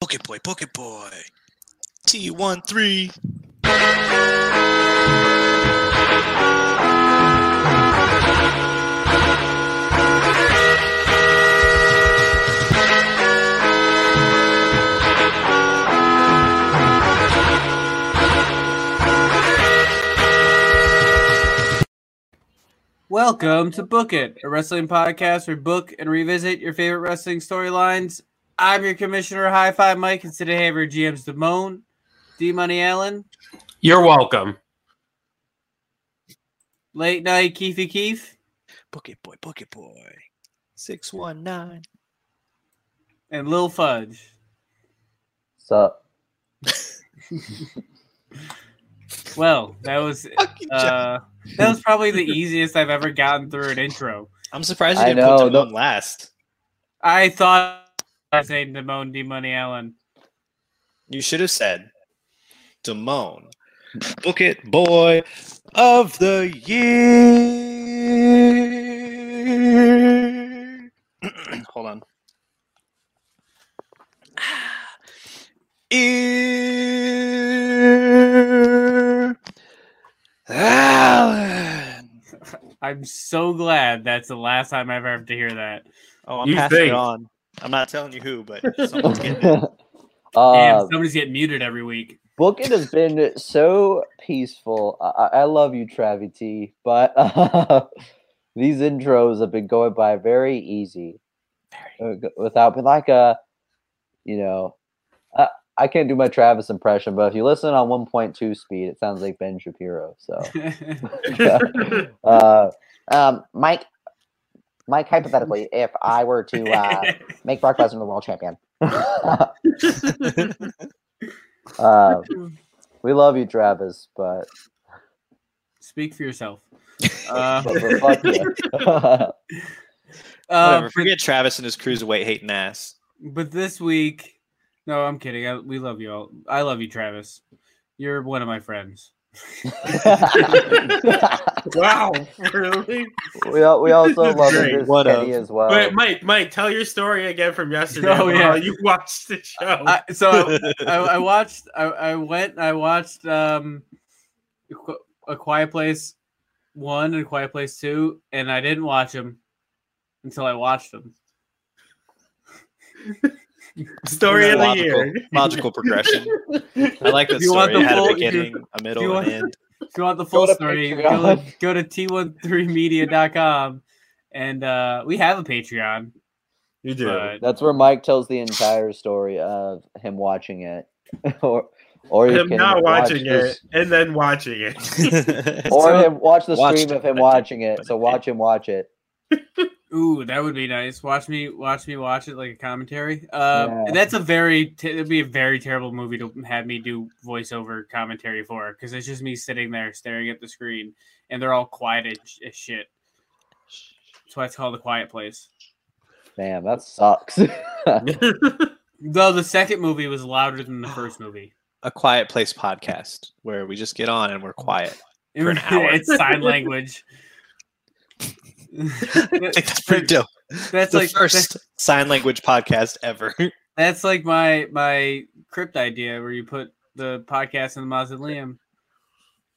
Poke boy, poke boy. T13. Welcome to Book It, a wrestling podcast where book and revisit your favorite wrestling storylines. I'm your commissioner, High Five Mike, and today I have your GMs Damone, D Money Allen, You're welcome. Late Night Keefy Keef, Poke boy, poke boy. 619. and Lil Fudge. Sup? Well, that was uh, that was probably the easiest I've ever gotten through an intro. I'm surprised you didn't know, put the- Damone last. I thought I was saying Damone D Money Allen. You should have said Damone. Book it, boy of the year. Hold on. Ear Allen. I'm so glad that's the last time I ever have to hear that. Oh, I'm You passing think. it on. I'm not telling you who, but someone's getting it. uh, Damn, somebody's getting muted every week. Book it has been so peaceful. I, I I love you, Travie T, but uh, these intros have been going by very easy, uh, without but like a, you know, I, I can't do my Travis impression, but if you listen on 1.2 speed, it sounds like Ben Shapiro. So, uh, um, Mike, Mike, hypothetically, if I were to uh, make Brock Lesnar the world champion. uh, we love you, Travis, but, Speak for yourself. Uh, but, but you. uh, Whatever. but, Forget Travis and his cruiserweight hating ass. but this week, no, I'm kidding. I, we love you all. I love you, Travis. You're one of my friends. Wow, really? we, al- we also love Great. What Kenny as well. Wait, Mike, Mike, tell your story again from yesterday. Oh, yeah. you watched the show. I, so I, I, I watched. I, I went. I watched um, a Quiet Place one and Quiet Place two, and I didn't watch them until I watched them. story of the logical, year. logical progression. I like that If you want story. It had full- a if you- beginning, a middle, and want- an end. If you want the full to story, go, Patreon. go to t13media.com and uh, we have a Patreon. You do. But That's where Mike tells the entire story of him watching it, or or Him can not watch watching this- it and then watching it. or So- him watch the watched stream it, of him watching it. So watch him watch it. Ooh, that would be nice. Watch me, watch me watch it like a commentary. Uh, Yeah. That's a very, t- it'd be a very terrible movie to have me do voiceover commentary for because it's just me sitting there staring at the screen and they're all quiet as, as shit. That's why it's called a quiet place. Damn, that sucks. Though the second movie was louder than the first movie. a quiet place podcast where we just get on and we're quiet. For an hour. it's sign language. I think that's pretty dope. That's the like first sign language podcast ever. That's like my my crypt idea where you put the podcast in the mausoleum.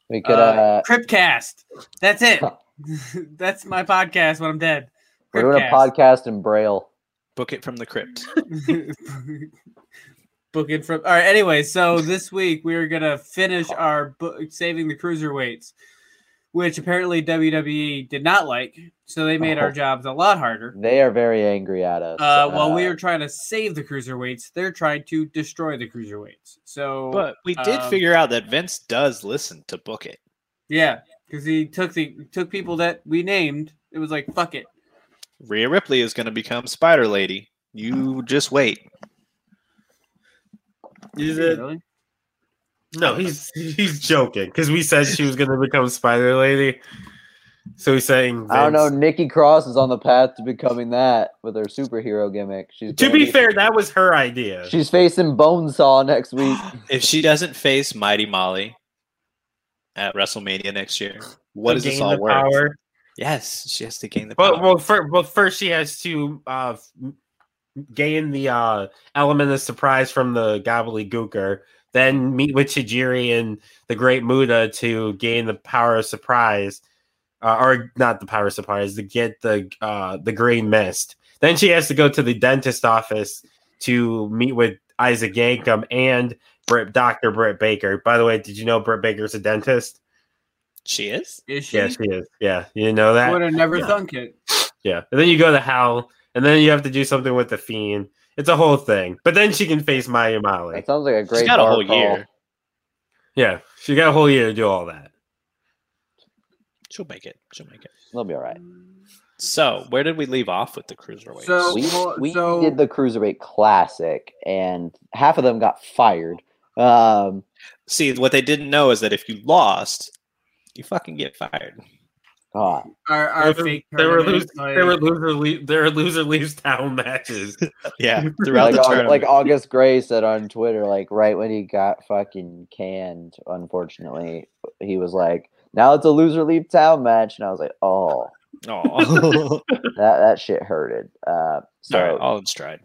we could Uh, uh, Cryptcast. That's it. That's my podcast when I'm dead. we're doing a podcast in Braille. Book it from the crypt. Book it from. All right. Anyway, so this week we're gonna finish our book, saving the cruiserweights, which apparently WWE did not like. So they made our Oh. jobs a lot harder. They are very angry at us. Uh, while we Uh, are trying to save the cruiserweights, they're trying to destroy the cruiserweights. So, But we did um, figure out that Vince does listen to Book It. Yeah, because he took the took people that we named. It was like fuck it. Rhea Ripley is going to become Spider Lady. You just wait. Is it? Really? No, he's he's joking because we said she was going to become Spider Lady. So he's saying, I don't know. Nikki Cross is on the path to becoming that with her superhero gimmick. She's To gonna be fair, that was her idea. she's facing Bonesaw next week. if she doesn't face Mighty Molly at WrestleMania next year, what To does this all the work? power. Yes, she has to gain the But power. well, fir- well, first she has to uh, gain the uh, element of surprise from the Gobbly gobbledygooker, then meet with Tajiri and the Great Muta to gain the power of surprise, uh, or not the power of surprise, to get the uh, the green mist. Then she has to go to the dentist office to meet with Isaac Yankem and Britt, Dr. Britt Baker. By the way, did you know Britt Baker's a dentist? She is. Is she? Yeah, she is. Yeah, you know that? I would have never Yeah. thunk it. Yeah. And then you go to Hal, and then you have to do something with the Fiend. It's a whole thing. But then she can face Mighty Molly. That sounds like a great. She's got a whole crawl. year. Yeah. She got a whole year to do all that. She'll make it. She'll make it. They'll be all right. So, where did we leave off with the cruiserweights? So- We, we so- did the cruiserweight classic, and half of them got fired. Um, see, what they didn't know is that if you lost, you fucking get fired. God, Our, our They were- fake they were, tournament, lose, like- they were loser leave, they were loser leaves town matches. Yeah, throughout like, the tournament. like August Gray said on Twitter, like right when he got fucking canned, unfortunately, he was like, "Now it's a loser leave town match," and I was like, "Oh, Aw. that that shit hurted." Uh, so All right, all in stride.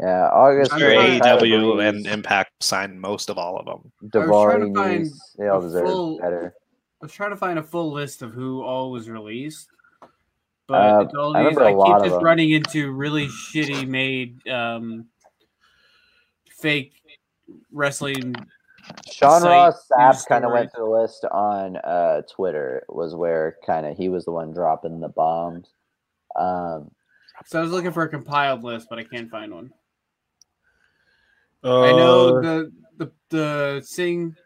yeah, August I'm Sure, surprised Gray, AEW and Impact signed most of all of them. I was trying to find they all a deserve full- better. I was trying to find a full list of who all was released, but Uh, all I these. remember a I, keep just them. running into really shitty made um, fake wrestling. Sean Ross Sapp kind of went through the list on uh, Twitter. Was where kind of he was the one dropping the bombs. Um, So I was looking for a compiled list, but I can't find one. Uh, I know the the the sing,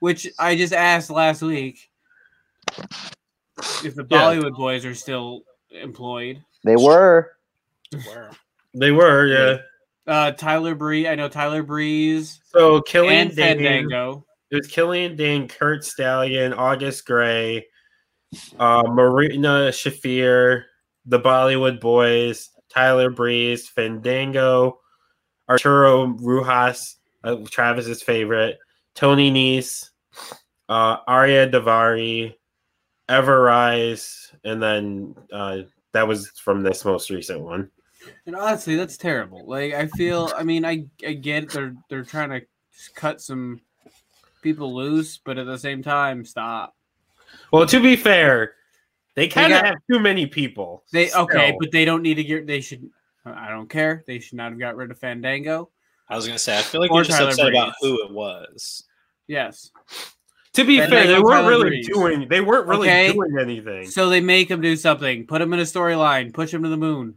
which I just asked last week if the Yeah. Bollywood boys are still employed. they were Where? they were, yeah. Uh, Tyler Bree, I know Tyler Breeze So Killian and Dane, Fandango. it was Killian Dain, Curt Stallion, August Gray, uh, Marina Shafir, the Bollywood Boys, Tyler Breeze, Fandango, Arturo Ruas, uh, Travis's favorite, Tony Nese, uh, Ariya Daivari, Ever-Rise, and then uh, that was from this most recent one. And honestly, that's terrible. Like I feel, I mean, I I get. They're they're trying to cut some people loose, but at the same time, stop. Well, to be fair, they kind of have too many people. They okay, but they don't need to get. They should. I don't care. They should not have got rid of Fandango. I was gonna say, I feel like Or you're just Tyler upset about who it was. Yes. To be And fair, they they weren't Tyler really Breeze. doing. They weren't really Okay. doing anything. So they make him do something. Put him in a storyline. Push him to the moon.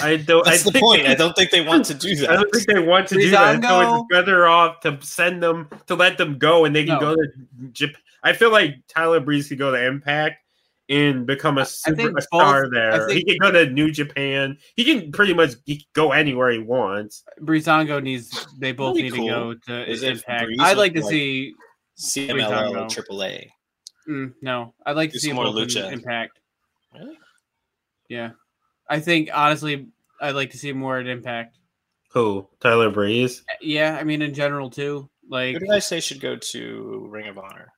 I don't. That's I the think- point. I don't think they want to do that. I don't think they want to do that. So it's better off to send them to let them go, and they can No. go to Japan. I feel like Tyler Breeze could go to Impact and become a think superstar both- there. Think- he can go to New Japan. He can pretty much he can go anywhere he wants. Breezango needs. They both That'd need be to go to Is Impact. I'd like to like- see. CMLL Breezango. AAA. Mm, no, I'd like to see more lucha. Impact. Really? Yeah, I think honestly, I'd like to see more at Impact. Who? Tyler Breeze. Yeah, I mean in general too. Like, Who did I say should go to Ring of Honor?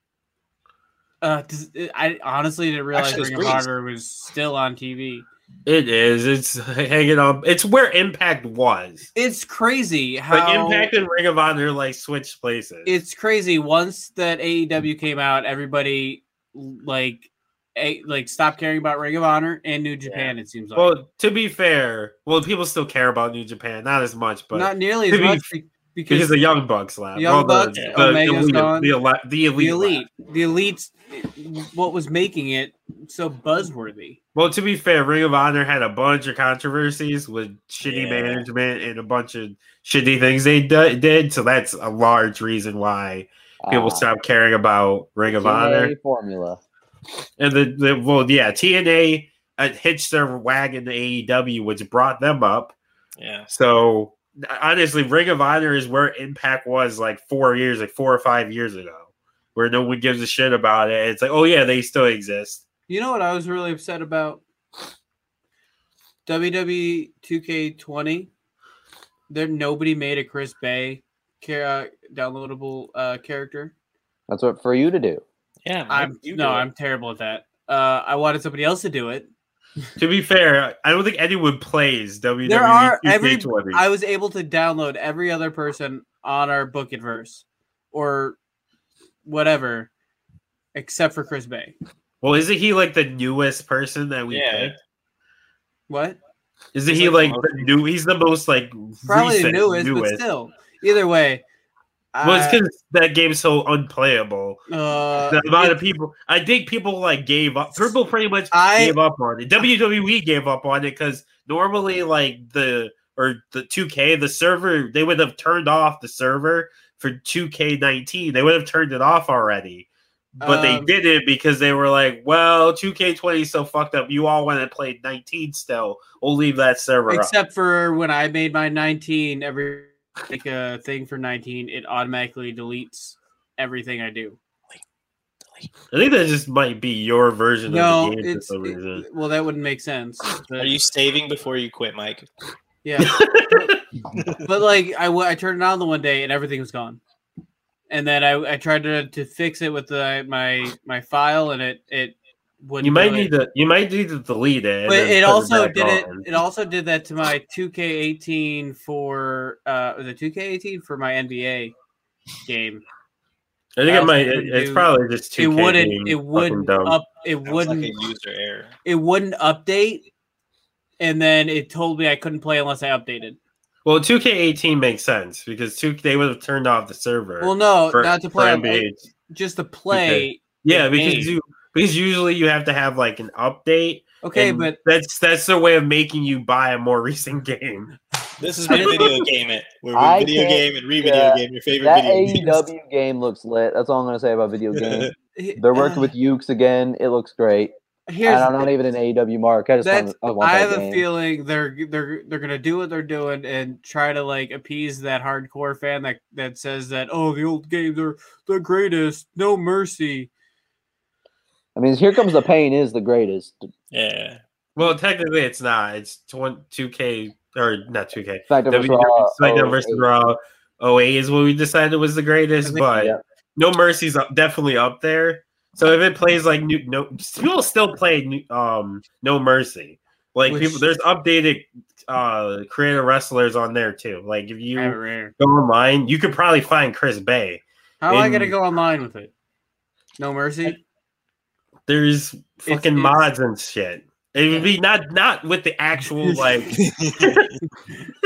uh, does, I honestly didn't realize Actually, Ring of Honor was still on TV. It is. It's hanging on. It's where Impact was. It's crazy how Like Impact and Ring of Honor like switched places. it's crazy. Once that AEW came out, everybody like a, like stopped caring about Ring of Honor and New Japan. It seems like well, to be fair, well, people still care about New Japan, not as much, but not nearly as much be- because, because the Young Bucks left. The Young well, Bucks, the, Omega's the, gone. the, elite, the elite, the elite, left. the elite, what was making it so buzzworthy. Well, to be fair, Ring of Honor had a bunch of controversies with shitty Yeah. management and a bunch of shitty things they d- did. So that's a large reason why people uh, stopped caring about Ring of TNA Honor. formula. And the, the well, yeah, TNA uh, hitched their wagon to AEW, which brought them up. Yeah. So honestly, Ring of Honor is where Impact was like four years, like four or five years ago, where no one gives a shit about it. It's like, oh yeah, they still exist. You know what I was really upset about? WWE 2K20. There nobody made a Chris Bey ca- uh, downloadable uh, character. That's what for you to do. Yeah. I'm you no. I'm terrible at that. Uh, I wanted somebody else to do it. To be fair, I don't think anyone plays WWE There are 2K20. every. I was able to download every other person on our book adverse or whatever, except for Chris Bey. well, isn't he like the newest person that we Yeah. picked? What? Isn't He's he like like the the new? He's the most like Probably recent, the newest, newest. but still. Either way. Well, it's because that game's so unplayable. uh, the amount it- of people, I think people like gave up. People pretty much I- gave up on it. WWE gave up on it because normally, like the or the 2K, the server, they would have turned off the server for 2K19. They would have turned it off already, but they Um, didn't because they were like, "Well, 2K20 is so fucked up. You all want to play 19 still. We'll leave that server up." except for when I made my 19, every like a thing for 19, it automatically deletes everything I do. I think that just might be your version No, of the game for it's some it- reason. well, that wouldn't make sense. but- Are you saving before you quit, Mike? yeah, but like I, I turned it on the one day and everything was gone, and then I, I tried to, to fix it with the, my my file and it it wouldn't. You might do it. need to. You might need to delete it. But it also back did it. on. It also did that to my 2K18 for uh was it 2K18 for my NBA game. I think I it might. couldn't It, it's do- probably just 2K. It wouldn't. It wouldn't up. It Sounds wouldn't. like a user error. it wouldn't update, and then it told me I couldn't play unless I updated. Well, 2K18 makes sense because two they would have turned off the server. Well, no, for- not to play. NBA. just to play. Yeah, because game. you because usually you have to have like an update. Okay, but that's that's their way of making you buy a more recent game. This is I video game it. Where we I video game and re-video yeah, game your favorite That video games. AEW game looks lit. That's all I'm gonna say about video game. They're working uh, with Yuke's again. It looks great. Here's and I'm not even an AEW mark. I just want, I want I that have a feeling they're they're they're gonna do what they're doing and try to like appease that hardcore fan that that says that oh the old games are the greatest, no mercy. I mean, here comes the pain is the greatest. yeah. Well, technically, it's not. It's 2K or not 2K. SmackDown versus WWE Raw. SmackDown oh, versus. Raw 08 is what we decided was the greatest, but yeah. No Mercy's up, definitely up there. So if it plays like new, no, people still play New- um No Mercy. Like Which- people, there's updated uh creative wrestlers on there too. Like if you I have it rare. go online, you could probably find Chris Bey. How am I gonna go online with it? No mercy. There's fucking it's- mods and shit. It would be not not with the actual like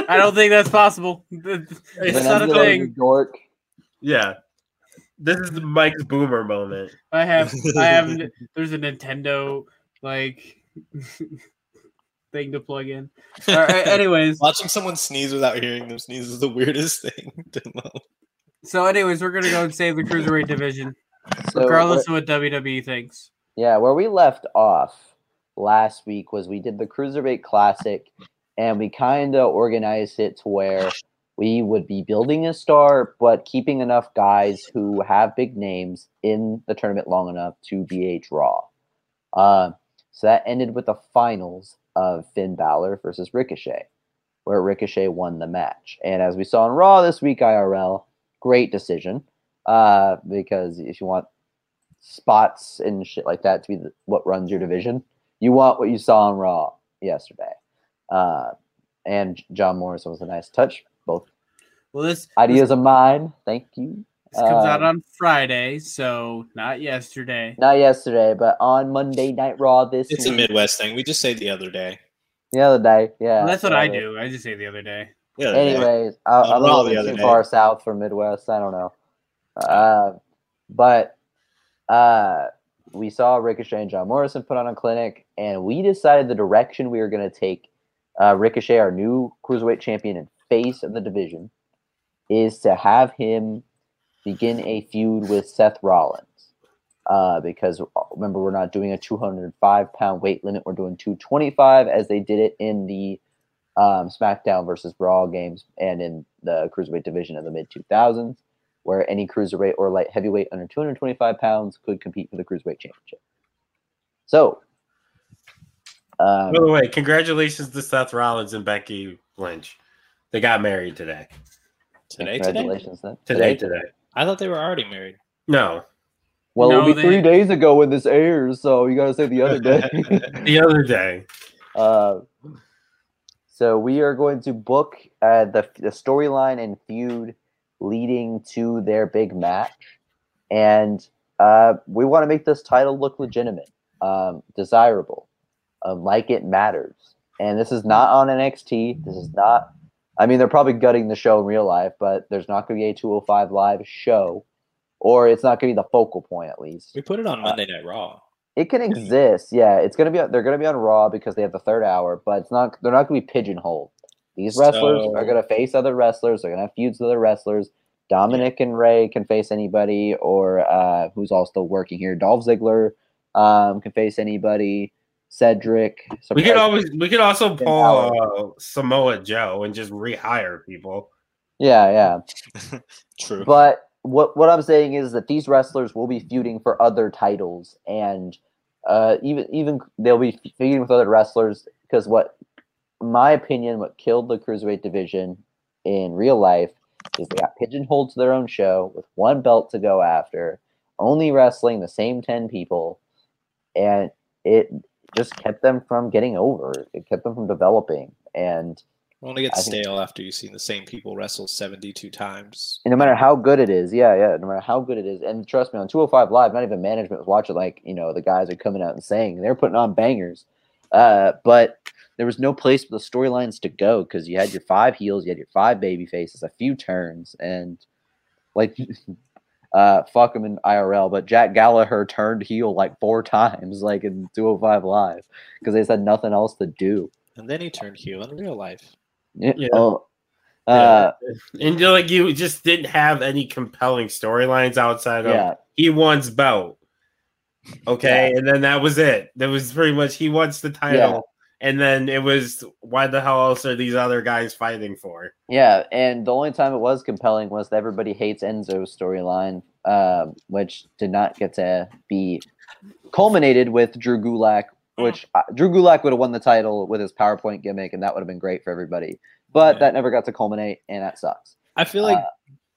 I don't think that's possible. It's It's not a thing. Dork. yeah. This is the Mike's boomer moment. I have I have there's a Nintendo like thing to plug in. All right, anyways, Watching someone sneeze without hearing them sneeze is the weirdest thing to know. so anyways, we're gonna go and save the cruiserweight division, So, regardless where- of what WWE thinks. Yeah, where we left off last week was we did the Cruiserweight Classic, and we kind of organized it to where we would be building a star, but keeping enough guys who have big names in the tournament long enough to be a draw. Uh, so that ended with the finals of Finn Balor versus Ricochet, where Ricochet won the match. And as we saw on Raw this week, IRL, great decision. Uh, because if you want spots and shit like that to be the, what runs your division, you want what you saw on Raw yesterday. Uh, and John Morrison was a nice touch. Both Well, this ideas of mine. Thank you. this comes out um, on Friday, so not yesterday. Not yesterday, but on Monday Night Raw this It's a. Midwest thing. We just say the other day. The other day, yeah. Well, that's what I do. I just say the other day. The other day. Anyways, I, On I'm a little bit too day. far south for Midwest. I don't know. Uh, but uh, we saw Ricochet and John Morrison put on a clinic, and we decided the direction we were going to take uh, Ricochet, our new cruiserweight champion and face of the division, is to have him begin a feud with Seth Rollins. Uh, because remember, we're not doing a 205 pound weight limit; we're doing 225 as they did it in the um, SmackDown versus Raw games and in the cruiserweight division of the mid 2000s, where any cruiserweight or light heavyweight under 225 pounds could compete for the cruiserweight championship. So, um, By the way, congratulations to Seth Rollins and Becky Lynch. They got married today. Today, today? congratulations then. Today, today. I thought they were already married. No, Well, No, it'll be they- three days ago when this airs, so you gotta say the other day. The other day. Uh, so we are going to book uh, the the storyline and feud leading to their big match, and uh, we want to make this title look legitimate, um, desirable, um, like it matters. And this is not on NXT. This is not. I mean, they're probably gutting the show in real life, but there's not going to be a 205 live show, or it's not going to be the focal point at least We put it on Monday Night Raw. it can exist. Yeah, it's gonna be. They're gonna be on Raw because they have the third hour, but it's not. They're not gonna be pigeonholed. These wrestlers So- are gonna face other wrestlers. They're gonna have feuds with other wrestlers. Dominic and Rey can face anybody, or uh, who's also working here. Dolph Ziggler um, can face anybody. Cedric. We could always we could also Finn pull uh, Samoa Joe and just rehire people. Yeah, yeah. True. But what what I'm saying is that these wrestlers will be feuding for other titles, and uh, even even they'll be feuding with other wrestlers because what, in my opinion, what killed the cruiserweight division in real life is they got pigeonholed to their own show with one belt to go after, only wrestling the same ten people, and it just kept them from getting over. It kept them from developing, and Only get I think- stale after you've seen the same people wrestle 72 times. And no matter how good it is, yeah, yeah, no matter how good it is, and trust me, on 205 Live, not even management was watching like, you know, the guys are coming out and saying they're putting on bangers. Uh, but there was no place for the storylines to go because you had your five heels, you had your five baby faces, a few turns, and like uh fuck him in IRL, but Jack Gallagher turned heel like four times, like in 205 Live, because they said nothing else to do. And then he turned heel in real life. Yeah. Yeah. Oh, uh, and you're like you just didn't have any compelling storylines outside of yeah. he wants belt. Okay, and then that was it. That was pretty much he wants the title. Yeah. And then it was why the hell else are these other guys fighting for? Yeah, and the only time it was compelling was the everybody hates Enzo's storyline, um, which did not get to be culminated with Drew Gulak, which uh, Drew Gulak would have won the title with his PowerPoint gimmick, and that would have been great for everybody. But Yeah. that never got to culminate, and that sucks. I feel like Uh,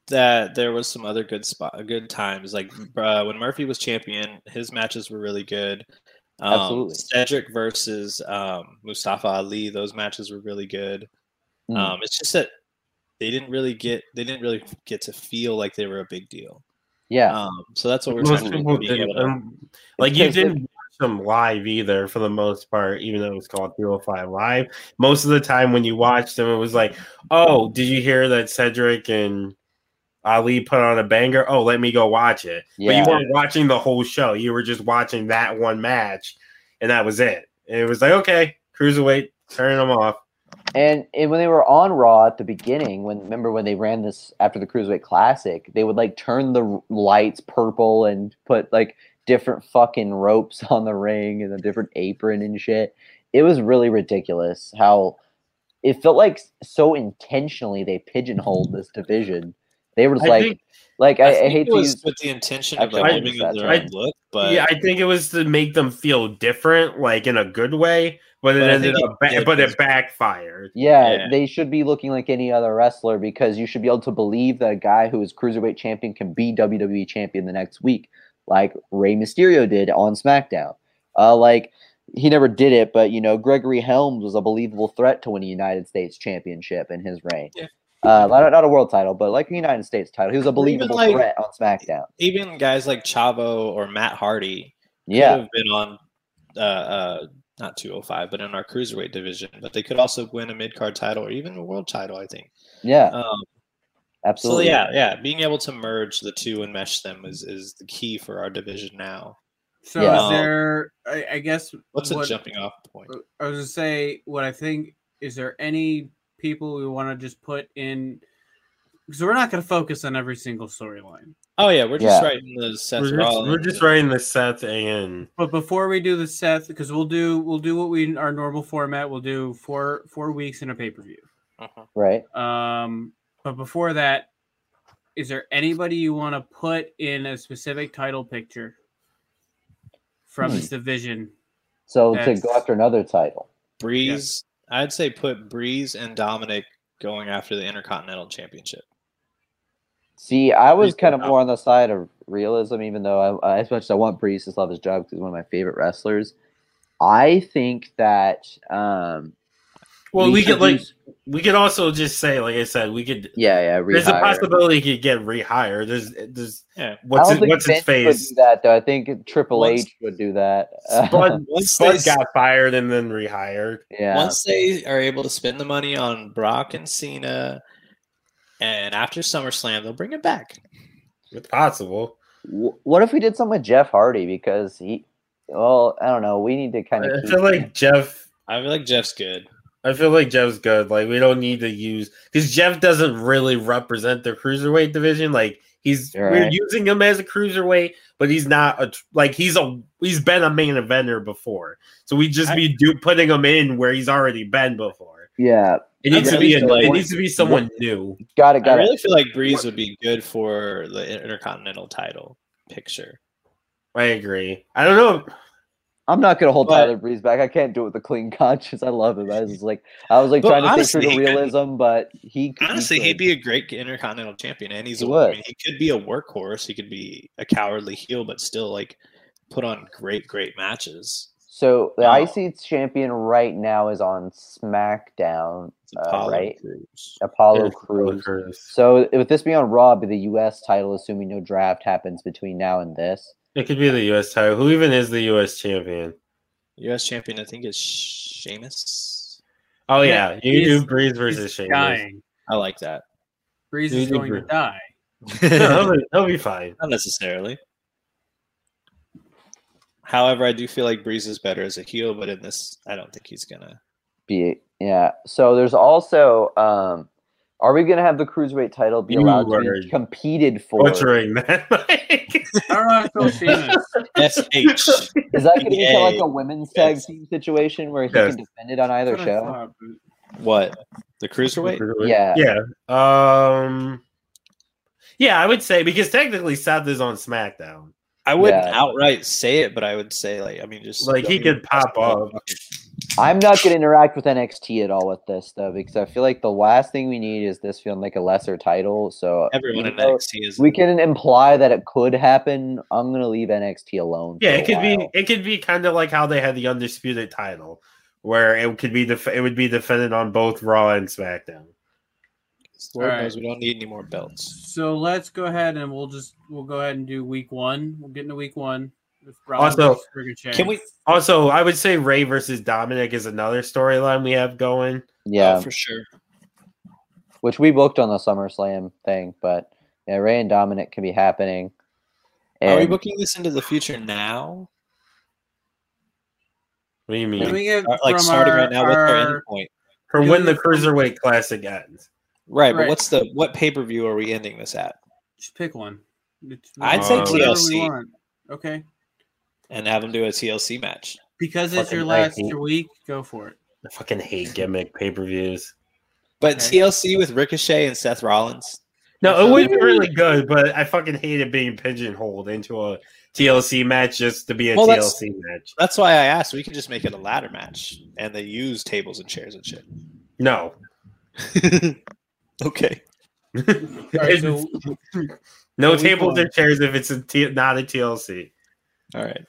that there was some other good spot, good times. Like uh, when Murphy was champion, his matches were really good. Um, Absolutely. Cedric versus um, Mustafa Ali, those matches were really good. Mm. Um, it's just that they didn't really get they didn't really get to feel like they were a big deal. Yeah, Um, so that's what we're Most trying to people do. able to- um, like you didn't watch them live either for the most part, even though it was called 305 Live. Most of the time when you watched them, it was like, oh, did you hear that Cedric and Ali put on a banger? Oh, let me go watch it. But you weren't watching the whole show. You were just watching that one match, and that was it. And it was like, okay, cruiserweight, turning them off. And, and when they were on Raw at the beginning, when remember when they ran this after the Cruiserweight Classic, they would like turn the lights purple and put like different fucking ropes on the ring and a different apron and shit. It was really ridiculous how it felt like so intentionally they pigeonholed this division. They were like, think- like I, I, think hate it to was use with the intention of Actually, like I- giving them their I- own look, but yeah, I think it was to make them feel different, like in a good way, but it But I ended up, it ba- but it backfired. Yeah, Yeah. they should be looking like any other wrestler because you should be able to believe that a guy who is cruiserweight champion can be WWE champion the next week, like Rey Mysterio did on SmackDown. Uh, like he never did it, but you know Gregory Helms was a believable threat to win a United States championship in his reign. Yeah. Uh, not, not a world title, but like a United States title. He was a believable like- threat on SmackDown. even guys like Chavo or Matt Hardy could Yeah, have been on uh, uh, not 205, but in our cruiserweight division. But they could also win a mid card title or even a world title, I think. yeah, Um, absolutely. so yeah, yeah, being able to merge the two and mesh them is is the key for our division now. So Yeah. is there? I, I guess What's what, a jumping off point? I was gonna say what I think. Is there any people we want to just put in? Because we're not going to focus on every single storyline. Oh yeah, we're just Yeah. writing the Seth We're just, we're just writing the Seth and But before we do the Seth, because we'll do we'll do what we our normal format. We'll do four four weeks in a pay per view. Uh-huh. right. Um, but before that, is there anybody you want to put in a specific title picture from Hmm. this division? So to go after another title. Breeze. I'd say put Breeze and Dominic going after the Intercontinental Championship. See, I was Breeze kind of more on the side of realism, even though I, as much as I want Breeze to love his job because he's one of my favorite wrestlers. I think that um, Well, we, should could like use- we could also just say, like I said, we could. yeah, yeah, There's a possibility he could get rehired. There's, there's Yeah. what's I his, don't think what's his Vince would face? do that though. I think Triple Once- H would do that. Spud, Once Spud they- got fired and then rehired. yeah, Once they are able to spend the money on Brock and Cena, and after SummerSlam, they'll bring it back. It's possible. What if we did something with Jeff Hardy because he? Well, I don't know. We need to kind of. I feel like Jeff. I feel like Jeff's good. I feel like Jeff's good. Like we don't need to use because Jeff doesn't really represent the cruiserweight division. Like he's You're we're using him as a cruiserweight, but he's not a like he's a he's been a main eventer before. So we just I- be do putting him in where he's already been before. yeah, It needs I to be really a, feel like- it needs to be someone new. got it, I got it. really feel like Breeze would be good for the Intercontinental title picture. I agree. I don't know. I'm not gonna hold But- Tyler Breeze back. I can't do it with a clean conscience. I love him. I was like, I was like trying to honestly, stay true he to could- realism, but he he Honestly, could. he'd be a great Intercontinental champion, and he's He a, would. I mean, he could be a workhorse. He could be a cowardly heel, but still like put on great, great matches. So the No. IC champion right now is on SmackDown, It's uh, Apollo right? Crews. Apollo It's Apollo Crews. Crews. So with this being on Raw, it'd be the U.S. title, assuming no draft happens between now and this. It could be the U.S. title. Who even is the U.S. champion? U.S. champion, I think, is Sheamus. Oh Yeah, yeah, you he's- do Breeze versus Sheamus. dying. I like that. Breeze You is do going to die. No, he'll, be, he'll be fine. Not necessarily. However, I do feel like Breeze is better as a heel, but in this, I don't think he's gonna. Be yeah. So there's also, um, are we gonna have the cruiserweight title be You allowed to be competed for? Butchering that. I don't know how I feel Sheamus. SH. Is that gonna be kind of like a women's tag Yes. team situation where he Yes. can defend it on either That's show? thought, but- What? The cruiserweight? Yeah. Yeah. Um. Yeah, I would say because technically Seth is on SmackDown. I wouldn't Yeah. outright say it, but I would say like I mean just Like, he could pop up. I'm not going to interact with NXT at all with this though, because I feel like the last thing we need is this feeling like a lesser title. So Everyone even in NXT is we can imply that it could happen. I'm going to leave NXT alone. Yeah, it a could be. It could be kind of like how they had the undisputed title, where it could be. Def- it would be defended on both Raw and SmackDown. Lord Alright. knows we don't need any more belts. So let's go ahead and we'll just we'll go ahead and do week one. We'll get into week one. With Braun Also. Can we? Also, I would say Rey versus Dominic is another storyline we have going. Yeah, Oh, for sure. which we booked on the SummerSlam thing, but yeah, Rey and Dominic can be happening. Are we booking this into the future now? What do you mean? we get like starting our, right now? What's our end our- point? For when the Cruiserweight Classic ends. Right, but what's the what pay per view are we ending this at? Just pick one. It's- I'd say whatever TLC. Okay. And have them do a TLC match. Because it's your last hate- week, go for it. I fucking hate gimmick pay per views. But Okay. TLC with Ricochet and Seth Rollins. No, it would be really good, but I fucking hate it being pigeonholed into a TLC match just to be a Well, that's- TLC match. That's why I asked. We can just make it a ladder match, and they use tables and chairs and shit. No. okay. All right, so no tables one. or chairs if it's a T- not a TLC. All right.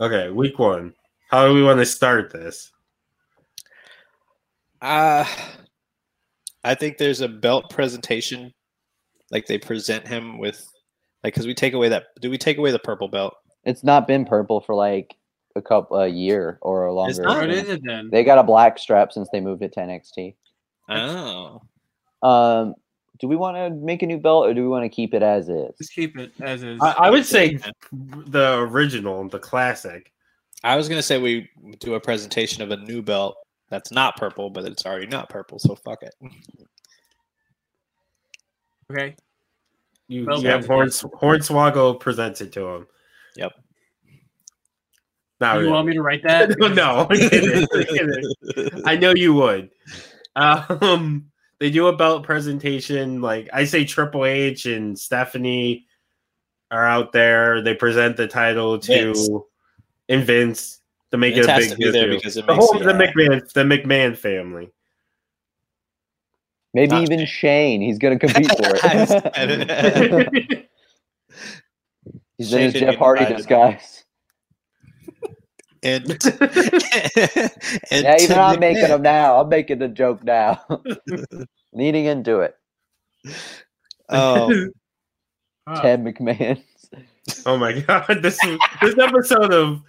Okay, week one. How do we want to start this? Uh I think there's a belt presentation, like they present him with, like, because we take away that. Do we take away the purple belt? it's not been purple for like a couple a year or a longer. It's not? what is it then? They got a black strap since they moved it to NXT. Oh, Um, do we want to make a new belt or do we want to keep it as is? Just keep it as is. I, I would say the original, the classic. I was gonna say we do a presentation of a new belt that's not purple, but it's already not purple. So fuck it. okay. You, Well, you have that's- Horns, Hornswoggle presents it to him. Yep. Not you really. want me to write that? no, I'm kidding, I'm kidding. I know you would. Um, they do a belt presentation. Like I say, Triple H and Stephanie are out there. They present the title to Vince. and Vince to make Vince it a big to there deal. because it the makes whole it- the McMahon the McMahon family. Maybe Not even Shane. He's gonna compete for it. He's in his Jeff Hardy disguise. And, and Yeah, even to I'm making McMahon. them now. I'm making the joke now. Leaning into it. Um, Huh. Ted McMahon. oh my god, this is, this episode of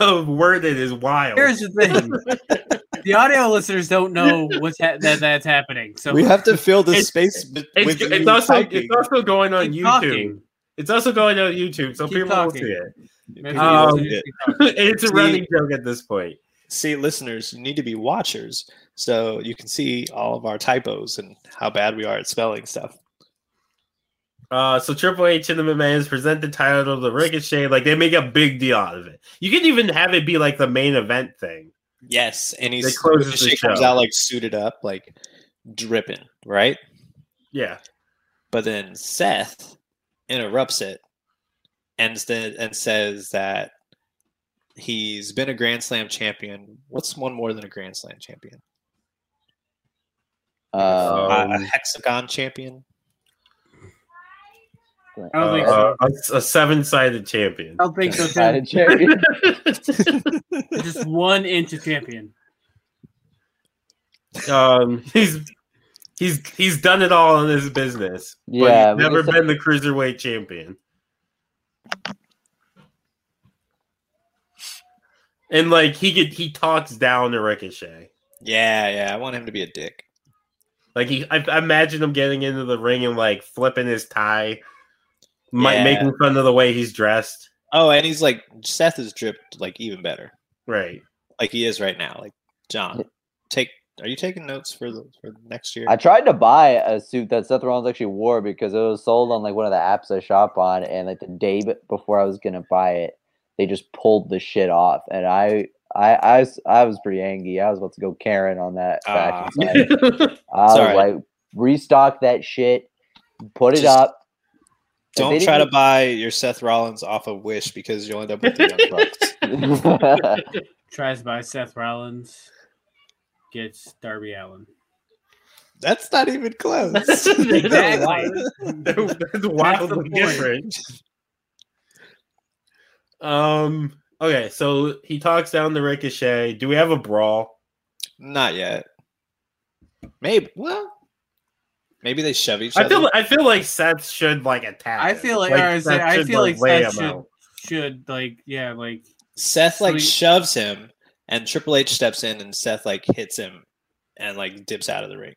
of Worded is wild. Here's the thing: the audio listeners don't know what's ha- that that's happening. So we have to fill the space be- it's, with it's you also typing. it's also going on keep YouTube. talking. It's also going on YouTube, so Keep people will talking. see it. Maybe Um, you just keep talking. it's a See- running joke at this point. See, listeners, you need to be watchers so you can see all of our typos and how bad we are at spelling stuff. Uh, so Triple H and the McMahons present the title to Ricochet, like they make a big deal out of it. You can even have it be like the main event thing. Yes, and They he's closes the Ricochet comes show. out like suited up, like dripping, right? Yeah, But then Seth interrupts it and instead and says that he's been a Grand Slam champion. What's one more than a Grand Slam champion? Uh, Uh, a Um, hexagon champion. I don't think Uh, so. a, a seven-sided champion. I don't think so. United Too. champion. Just one inch of champion. um, he's he's he's done it all in his business. but Yeah, he's we never said- been the cruiserweight champion. And like he could, he talks down to Ricochet. Yeah, yeah. I want him to be a dick. Like he, I, I imagine him getting into the ring and like flipping his tie, mi- Yeah. making fun of the way he's dressed. Oh, and he's like Seth is dripped like even better, Right. like he is right now. Like John, take. Are you taking notes for the for next year? I tried to buy a suit that Seth Rollins actually wore because it was sold on like one of the apps I shop on, and like the day before I was gonna buy it, they just pulled the shit off, and I. I, I, was, I was pretty angry. I was about to go Karen on that ah. fashion. I was alright. like, restock that shit, put it Just up. Don't try to buy your Seth Rollins off of Wish because you'll end up with the Young Bucks. Tries by Seth Rollins. Gets Darby Allin. That's not even close. Exactly. That's wildly point. different. Um. Okay, so he talks down the Ricochet. Do we have a brawl? not yet. Maybe. Well, maybe they shove each other. I other. feel. I feel like Seth should like attack. I feel like, I, Seth I should, feel like lay Seth should, should like yeah like Seth like So he- shoves him, and Triple H steps in, and Seth like hits him, and like dips out of the ring.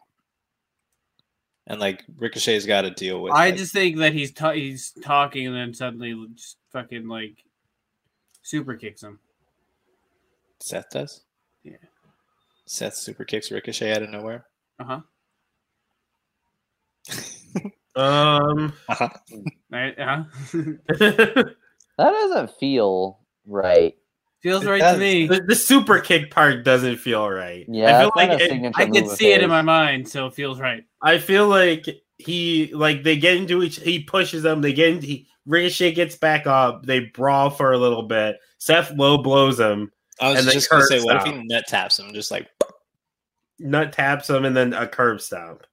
And like Ricochet's got to deal with. I like- just think that he's ta- he's talking and then suddenly just fucking like super kicks him. Seth does. Yeah. Seth super kicks Ricochet out of nowhere. Uh huh. Um. Right? Uh huh. that doesn't feel right. Feels It right does. to me. the super kick part doesn't feel right. Yeah, I feel like it- I can see it in my mind, so it feels right. I feel like he like they get into each. He pushes them. They get into. He, Ricochet gets back up. They brawl for a little bit. Seth low blows him. I was And then just gonna say, Kurt what if he nut taps him? Just like Nut taps him and then a curb stomp,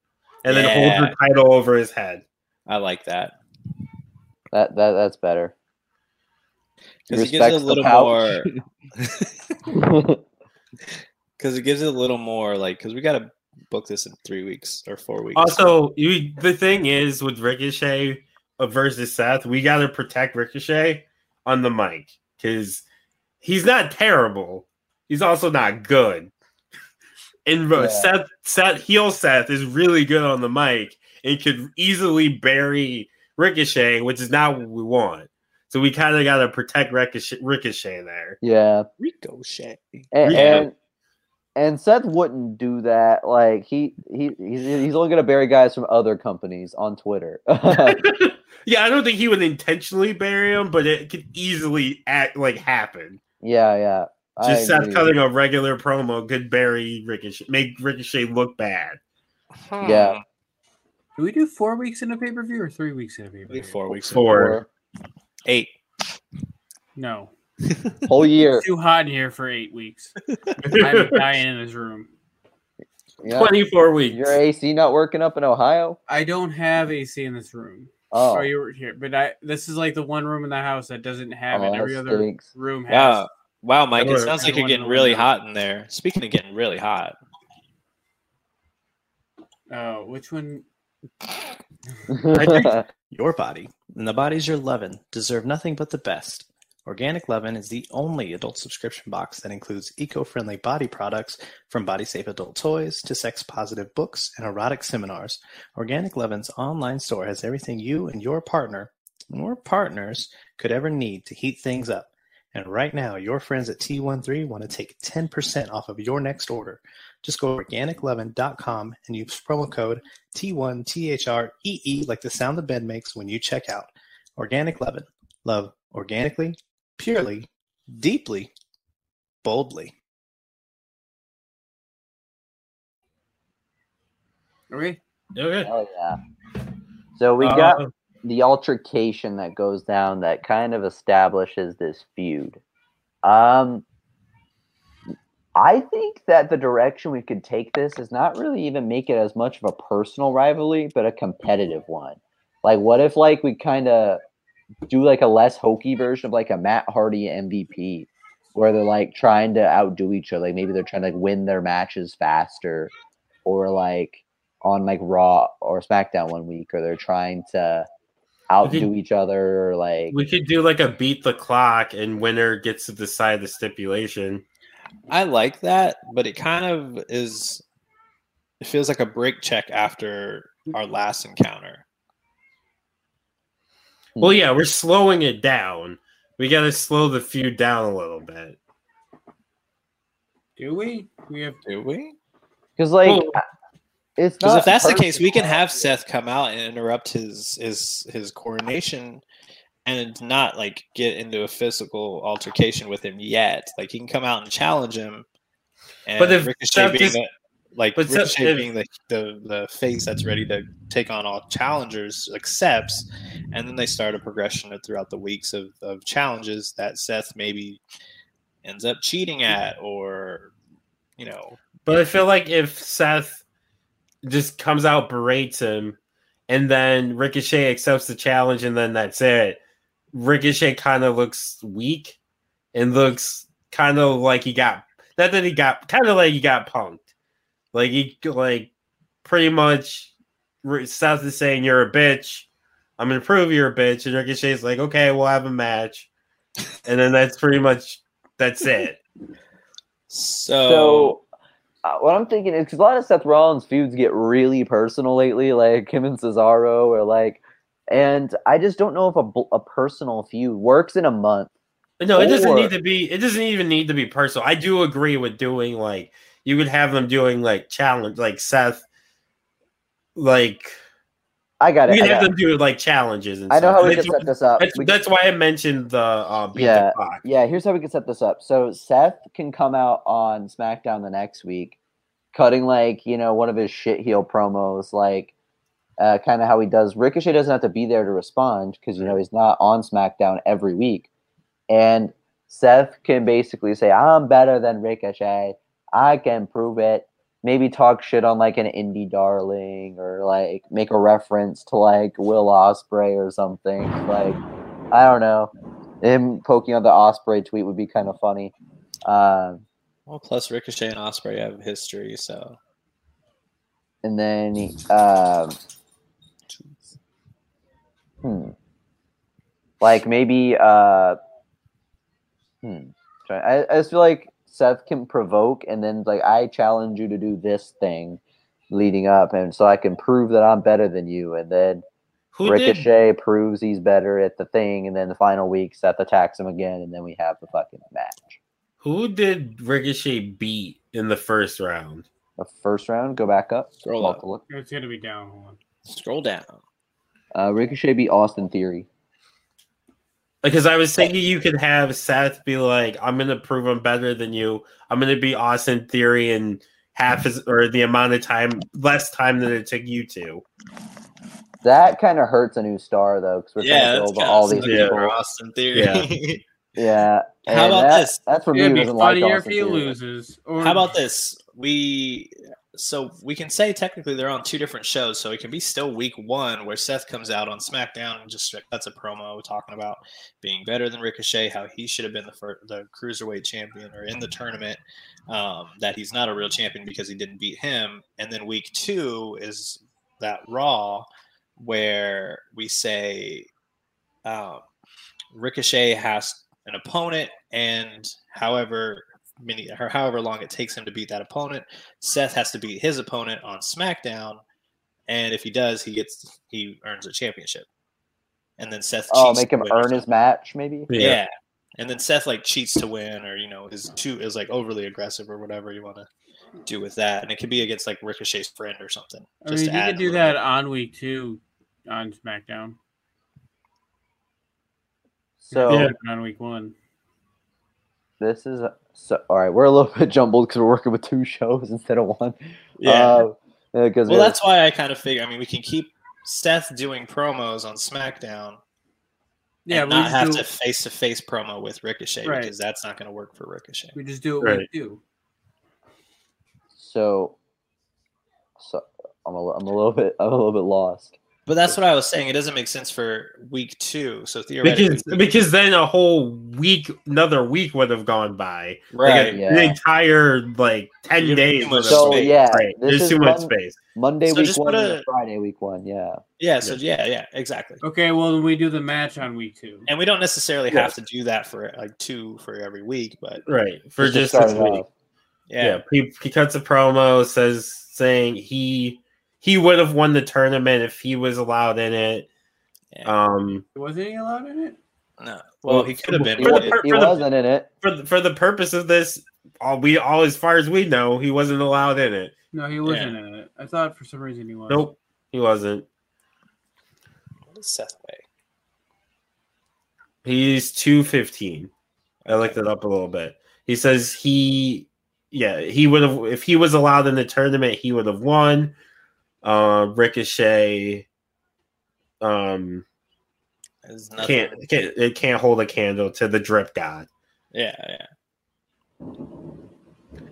and then Yeah. holds the title over his head. I like that That that that's better. Because it gives it a little pouch. more. Because it gives it a little more like because we got to book this in three weeks or four weeks. Also, you the thing is with Ricochet uh, versus Seth, we got to protect Ricochet on the mic because he's not terrible. He's also not good. And Yeah. Seth, Seth, heel Seth is really good on the mic and could easily bury Ricochet, which is not what we want. So we kind of got to protect Ricochet, Ricochet there. Yeah, Ricochet. and, Yeah. and and Seth wouldn't do that. Like he he he's, he's only gonna bury guys from other companies on Twitter. yeah, I don't think he would intentionally bury him, but it could easily act like happen. yeah, yeah. I Just Seth agree. cutting a regular promo could bury Ricochet, make Ricochet look bad. Hmm. Yeah. Do we do four weeks in a pay per view or three weeks in a pay per view? four weeks. Four. Eight. No, whole year. too hot in here for eight weeks. I'm dying in this room. Yeah. 24 weeks. Your AC not working up in Ohio? I don't have AC in this room. Oh, Oh, you were here, but I. This is like the one room in the house that doesn't have Oh, it. Every other stinks. room has. Wow, wow, Mike! It sounds like you're getting really that. hot in there. Speaking of getting really hot, Oh, which one? think- Your body and the bodies you're loving deserve nothing but the best. Organic Lovin' is the only adult subscription box that includes eco-friendly body products from body safe adult toys to sex positive books and erotic seminars. Organic Lovin's online store has everything you and your partner or partners could ever need to heat things up. And right now, your friends at T13 want to take 10% off of your next order. Just go to organiclovin.com and use promo code T1THREE like the sound the bed makes when you check out. Organic Lovin'. Love organically, purely, deeply, boldly. Okay. Okay. Oh yeah. So we Uh, got the altercation that goes down that kind of establishes this feud. Um I think that the direction we could take this is not really even make it as much of a personal rivalry, but a competitive one. Like what if like we kind of do like a less hokey version of like a Matt Hardy MVP where they're like trying to outdo each other. Like maybe they're trying to like win their matches faster or like on like Raw or SmackDown one week, or they're trying to outdo each other, or like we could do like a beat the clock and winner gets to decide the stipulation. I like that, but it kind of is. It feels like a break check after our last encounter. Well, yeah, we're slowing it down. We got to slow the feud down a little bit. Do we? We have. Do we? because like Well, I- it's Because not if that's the case, we can have Seth come out and interrupt his his his coronation, and not like get into a physical altercation with him yet. Like he can come out and challenge him. And But if Ricochet Seth being just- the like but Seth- Ricochet if- being the, the the face that's ready to take on all challengers accepts, and then they start a progression throughout the weeks of, of challenges that Seth maybe ends up cheating at, or you know, But I feel like if Seth just comes out, berates him, and then Ricochet accepts the challenge, and then that's it, Ricochet kind of looks weak and looks kind of like he got not that he got kind of like he got punked. Like he like pretty much R- Seth is saying you're a bitch. I'm gonna prove you're a bitch, and Ricochet's like, okay, we'll have a match, and then that's pretty much that's it. so, So uh, what I'm thinking is because a lot of Seth Rollins feuds get really personal lately, like him and Cesaro, or like, and I just don't know if a, a personal feud works in a month. No, it doesn't need to be. It doesn't even need to be personal. I do agree with doing like you could have them doing like challenge, like Seth, like I got it. We can have them do like challenges. And I know stuff. how we can set this up. that's, that's why I mentioned the uh, beat Yeah. Yeah, here's how we can set this up. So Seth can come out on SmackDown the next week, cutting like you know one of his shit heel promos, like uh, kind of how he does. Ricochet doesn't have to be there to respond because you know he's not on SmackDown every week, and Seth can basically say, "I'm better than Ricochet. I can prove it." Maybe talk shit on like an indie darling or like make a reference to like Will Ospreay or something. Like I don't know him poking on the Ospreay tweet would be kind of funny. Um, well, plus Ricochet and Ospreay have history, so and then, um, hmm, like maybe, uh, hmm, I, I just feel like Seth can provoke, and then like I challenge you to do this thing leading up, and so I can prove that I'm better than you, and then Who did Ricochet proves he's better at the thing, and then the final week Seth attacks him again, and then we have the fucking match. who did Ricochet beat in the first round? The first round, go back up. Scroll up. have look. It's gonna be down. Hold on. scroll down. Uh, Ricochet beat Austin Theory. Because I was thinking you could have Seth be like, "I'm gonna prove I'm better than you. I'm gonna be Austin Theory in half as or the amount of time, less time than it took you to." That kind of hurts a new star though, because we're Yeah, trying to build all these sucky Yeah. for people. Austin Theory. Yeah. Yeah. How and about that- this? That's for me. It'd be doesn't like if he Theory. loses. Or How about this? We so we can say technically they're on two different shows, so it can be still week one where Seth comes out on SmackDown and just that's a promo talking about being better than Ricochet, how he should have been the first, the cruiserweight champion or in the tournament, um, that he's not a real champion because he didn't beat him, and then week two is that Raw where we say um, Ricochet has an opponent, and however many or however long it takes him to beat that opponent. Seth has to beat his opponent on SmackDown, and if he does, he gets he earns a championship. And then Seth. Oh, cheats make him earn his match, maybe. Yeah. And then Seth like cheats to win, or you know, is too is like overly aggressive, or whatever you want to do with that. And it could be against like Ricochet's friend or something. I just mean, to you could do that bit. on week two on SmackDown. So Yeah. on week one. This is so. All right, we're a little bit jumbled because we're working with two shows instead of one. Yeah. Um, because well, that's why I kind of figure. I mean, we can keep Seth doing promos on SmackDown. Yeah, and we not have do, to face to face promo with Ricochet Right. because that's not going to work for Ricochet. we just do it Right. week two. so. So I'm a, li- I'm a little bit I'm a little bit lost. But that's what I was saying. It doesn't make sense for week two. So theoretically, Because because then a whole week, another week would have gone by. right? Like a- Yeah. the entire like ten Give days. too would much have So space. yeah, Right. this There's is too much space. Monday So week just one a- Friday week one. Yeah. Yeah. So yeah, yeah, exactly. Okay, well we do the match on week two. And we don't necessarily Yeah. have to do that for like two for every week, but Right. For to just this week. off. yeah, Yeah. He, he cuts a promo, says saying he he would have won the tournament if he was allowed in it. Yeah. Um Wasn't he allowed in it? no. Well, he could have been. He, For the it- per- he for the- wasn't in it. for the, for the purpose of this, all we all as far as we know, he wasn't allowed in it. No, he wasn't in it. I thought for some reason he was. Nope, he wasn't. what is Seth weigh? He's two fifteen. I looked it up a little bit. He says he, yeah, he would have if he was allowed in the tournament, he would have won. Uh, Ricochet, um, can't, can't it can't hold a candle to the drip god, Yeah, yeah.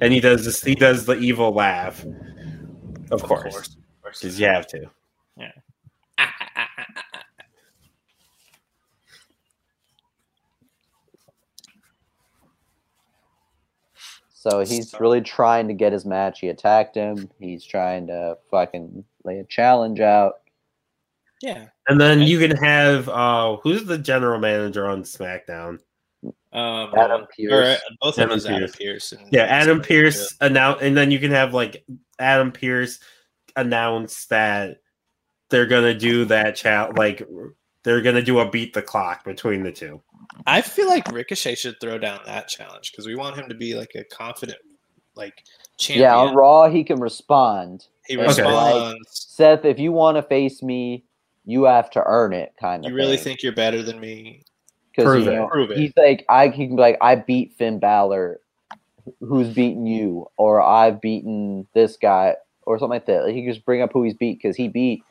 and he does this. He does the evil laugh, of course, Of course. because you have to. So he's really trying to get his match. He attacked him. He's trying to fucking lay a challenge out. Yeah. And then you can have uh, who's the general manager on SmackDown? Um, Adam or, Pearce. both Adam of us, Adam Pearce. Pearce. And, Yeah, Adam Pearce announce, and then you can have like Adam Pearce announce that they're gonna do that chat, like they're gonna do a beat the clock between the two. I feel like Ricochet should throw down that challenge because we want him to be like a confident, like champion. Yeah, on Raw he can respond. he Okay. responds. Seth, if you want to face me, you have to earn it, kind of. you really thing. think you're better than me? Because Prove you it. know, Prove it. he's like, I he can be like, I beat Finn Balor, who's beaten you, or I've beaten this guy, or something like that. Like, he can just bring up who he's beat because he beat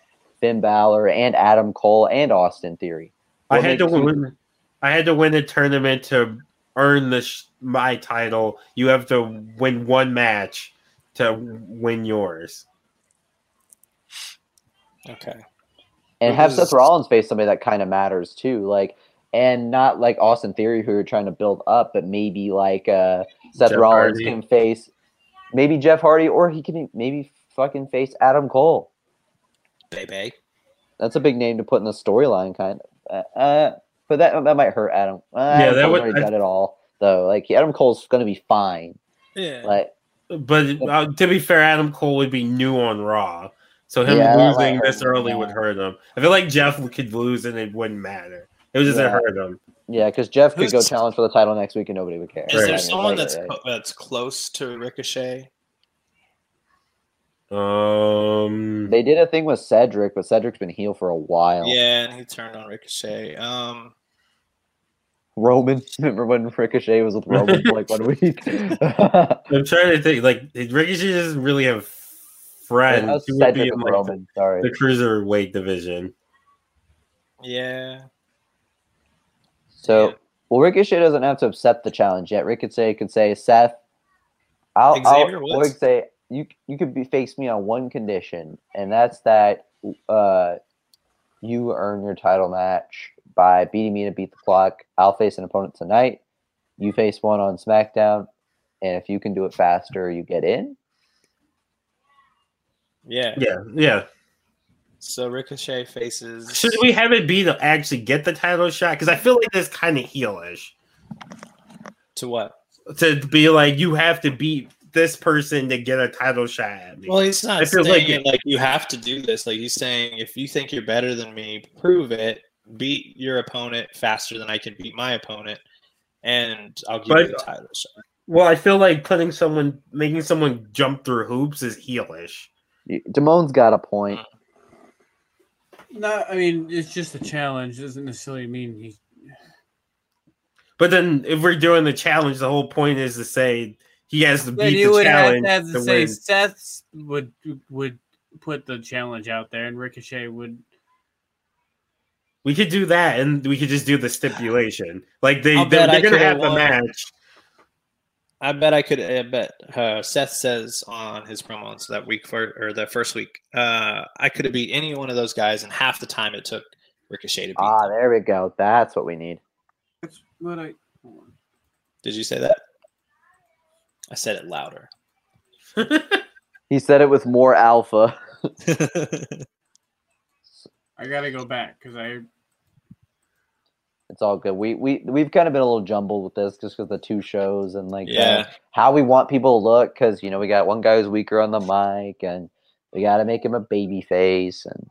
Finn Balor and Adam Cole and Austin Theory. I had to makes you- win. I had to win a tournament to earn the sh- my title. You have to win one match to win yours. Okay. and It have was- Seth Rollins face somebody that kind of matters too, like, and not like Austin Theory who you're trying to build up, but maybe like uh, Seth Jeff Rollins Hardy. can face maybe Jeff Hardy, or he can maybe fucking face Adam Cole. Baby. That's a big name to put in the storyline, kind of. Uh, uh, but that that might hurt Adam. Uh, Adam that Cole's would- already I- done it all though. Like Adam Cole's gonna be fine. Yeah. Like But uh, to be fair, Adam Cole would be new on Raw, so him Yeah, losing this him, early yeah. would hurt him. I feel like Jeff could lose and it wouldn't matter. It was just Yeah. hurt him. yeah, because Jeff could go challenge for the title next week and nobody would care. Is Right. there Like, someone that's like, co- that's close to Ricochet? Um, They did a thing with Cedric, but Cedric's been heel for a while. Yeah, and he turned on Ricochet. Um, Roman. Remember when Ricochet was with Roman for like one week? I'm trying to think. Like Ricochet doesn't really have friends. How's He would be Cedric in with like, the, Roman? Sorry. the cruiserweight division. yeah. So, Yeah. well, Ricochet doesn't have to accept the challenge yet. Ricochet could say, Seth, I'll, I'll Xavier or he Woods. say, you you could be face me on one condition, and that's that uh, you earn your title match by beating me to beat the clock. I'll face an opponent tonight. You face one on SmackDown, and if you can do it faster, you get in. Yeah. Yeah, yeah. So Ricochet faces. Should we have it be to actually get the title shot? Because I feel like that's kind of heelish to what? to be like you have to beat this person to get a title shot at me. Well, he's not I feel saying like like, like you have to do this. Like he's saying, if you think you're better than me, prove it. Beat your opponent faster than I can beat my opponent, and I'll give But- you the title shot. well, I feel like putting someone, making someone jump through hoops is heelish. You- Damone's got a point. Mm. No, I mean it's just a challenge. Doesn't necessarily mean he. But then if we're doing the challenge, the whole point is to say he has to beat the would have challenge to, have to to say win. Seth would would put the challenge out there, and Ricochet would. We could do that, and we could just do the stipulation. Like they, I'll they're, they're gonna could've have the match. I bet I could. I bet uh, Seth says on his promos that week for or the first week, uh, I could have beat any one of those guys in half the time it took Ricochet to beat. Ah, them. there we go. That's what we need. That's what I. hold on. Did you say that? I said it louder. He said it with more alpha. I gotta go back because I. It's all good. We we we've kind of been a little jumbled with this just because the two shows and like yeah, how we want people to look. Because you know we got one guy who's weaker on the mic, and we got to make him a baby face, and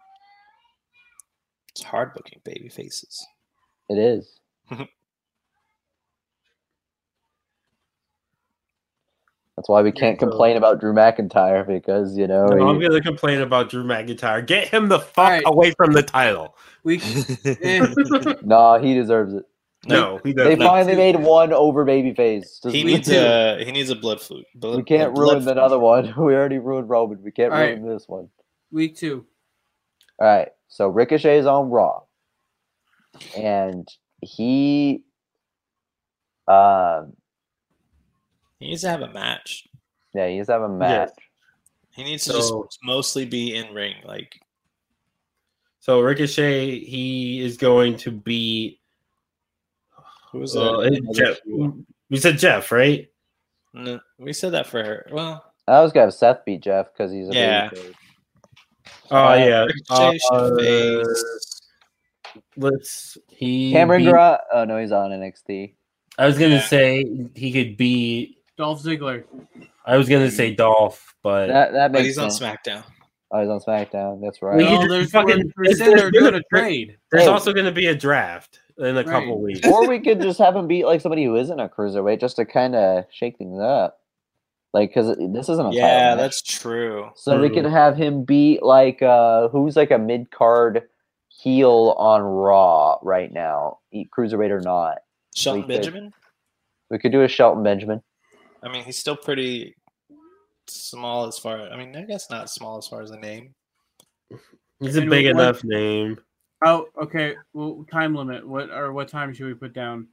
it's hard booking baby faces. it is. That's why we can't complain about Drew McIntyre because you know No, I'm gonna complain about Drew McIntyre. Get him the fuck Alright. away from the title. We. eh, no, he deserves it. No, he They doesn't. finally made one over babyface. Just- he needs a he needs a blood flute. Blood, we can't ruin flute. another one. We already ruined Roman. We can't All right. ruin this one. week two. All right. So Ricochet is on Raw, and he, um, He needs to have a match. yeah, he needs to have a match. He needs to just mostly be in ring. Like So Ricochet, he is going to beat. who was Uh, that? Jeff. We said Jeff, right? No, we said that for her. Well, I was gonna have Seth beat Jeff because he's a Yeah. Oh Uh, yeah. Ricochet Uh, face- let's. He. Cameron beat- Garant. Oh no, he's on NXT. I was gonna Yeah. say he could beat. Dolph Ziggler. I was gonna say Dolph, but That that but makes he's on. SmackDown. Oh, he's on SmackDown. That's right. We could No, just there's fucking- fucking. They said they're doing a trade. there's Hey. also gonna be a draft in a couple weeks. or we could just have him beat like somebody who isn't a cruiserweight, just to kind of shake things up. Like, because this isn't a title Yeah, match. that's true. So we True. could have him beat like uh who's like a mid card heel on Raw right now, cruiserweight or not. Shelton We could- Benjamin. We could do a Shelton Benjamin. I mean, he's still pretty small as far. I mean, I guess not small as far as a name. He's a And big what- enough name. Oh, okay. Well, time limit. What or what time should we put down?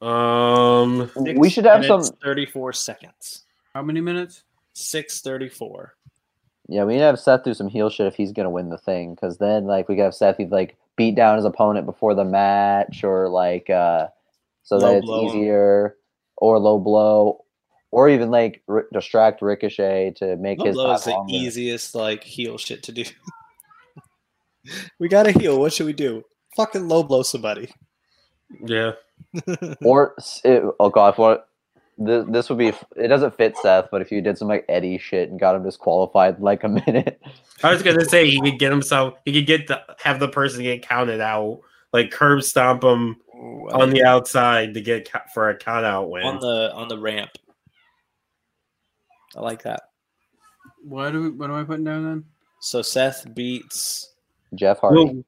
Um, we should have some. thirty-four seconds. How many minutes? Six thirty-four. Yeah, we need to have Seth do some heel shit if he's gonna win the thing, because then like we could have Seth he'd like beat down his opponent before the match, or like uh so Low that it's blow easier, or low blow, or even like r- distract Ricochet to make Low his blow is the longer. easiest like heel shit to do. we got to heal. What should we do? Fucking low blow somebody. yeah. Or it, oh god, what this, this would be it doesn't fit Seth, but if you did some like Eddie shit and got him disqualified in like a minute, I was gonna say he could get himself. He could get the have the person get counted out, like curb stomp him Ooh, on the outside to get for a count out win. on the on the ramp. I like that. What do we, what am I putting down then? So Seth beats. Jeff Hardy. Well,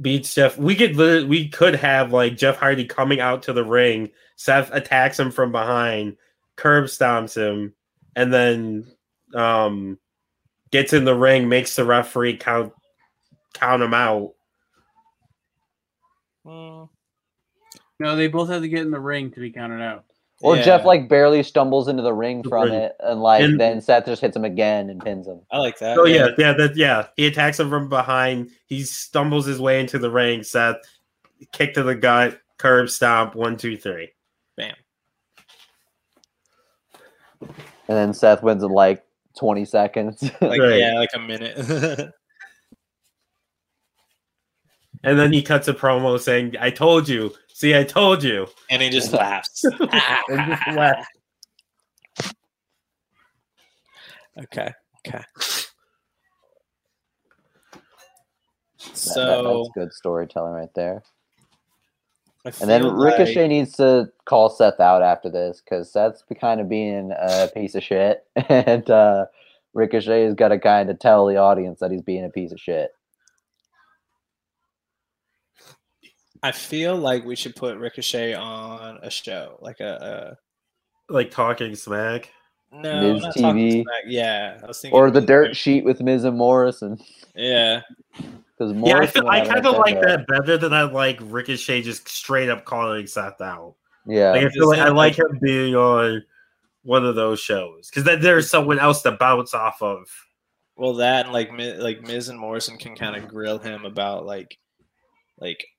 beats Jeff. We could we could have like Jeff Hardy coming out to the ring. Seth attacks him from behind, curb stomps him, and then um gets in the ring, makes the referee count count him out. No, they both have to get in the ring to be counted out. Or Yeah, Jeff like barely stumbles into the ring from ring. it, and like And- then Seth just hits him again and pins him. I like that. Oh yeah, yeah, that yeah. He attacks him from behind. He stumbles his way into the ring. Seth kick to the gut, curb stomp, one, two, three. Bam. And then Seth wins in like 20 seconds. Like Right. yeah, like a minute. And then he cuts a promo saying, "I told you. See, I told you." and he just laughs. And just laugh. okay. Okay. That- that- So that's good storytelling right there. And then Ricochet like- needs to call Seth out after this because Seth's kind of being a piece of shit, and uh, Ricochet has got to kind of tell the audience that he's being a piece of shit. I feel like we should put Ricochet on a show, like a, Like talking smack. no, Miz not talking TV. smack. Yeah, I was thinking Or the Miz dirt TV. sheet with Miz and Morrison. Yeah, Because Yeah, I, feel, I kind of like that better than I like Ricochet just straight up calling Seth out. Yeah. Like I feel like I like like- him being on one of those shows because then there's someone else to bounce off of. well, that and like like Miz and Morrison can kind of grill him about like like Seth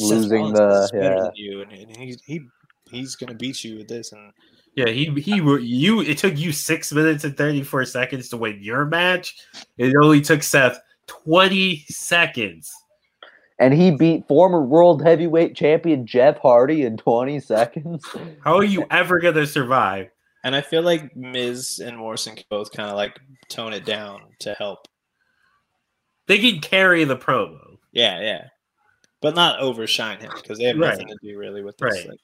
Losing the- is better yeah. you, and, and he's he he's gonna beat you with this, and Yeah, he he you. It took you six minutes and thirty four seconds to win your match. It only took Seth twenty seconds. And he beat former world heavyweight champion Jeff Hardy in 20 seconds. How are you ever gonna survive? and I feel like Miz and Morrison can both kind of like tone it down to help. They can carry the promo. Yeah, yeah, but not overshine him because they have Right. nothing to do really with this. Right. Like,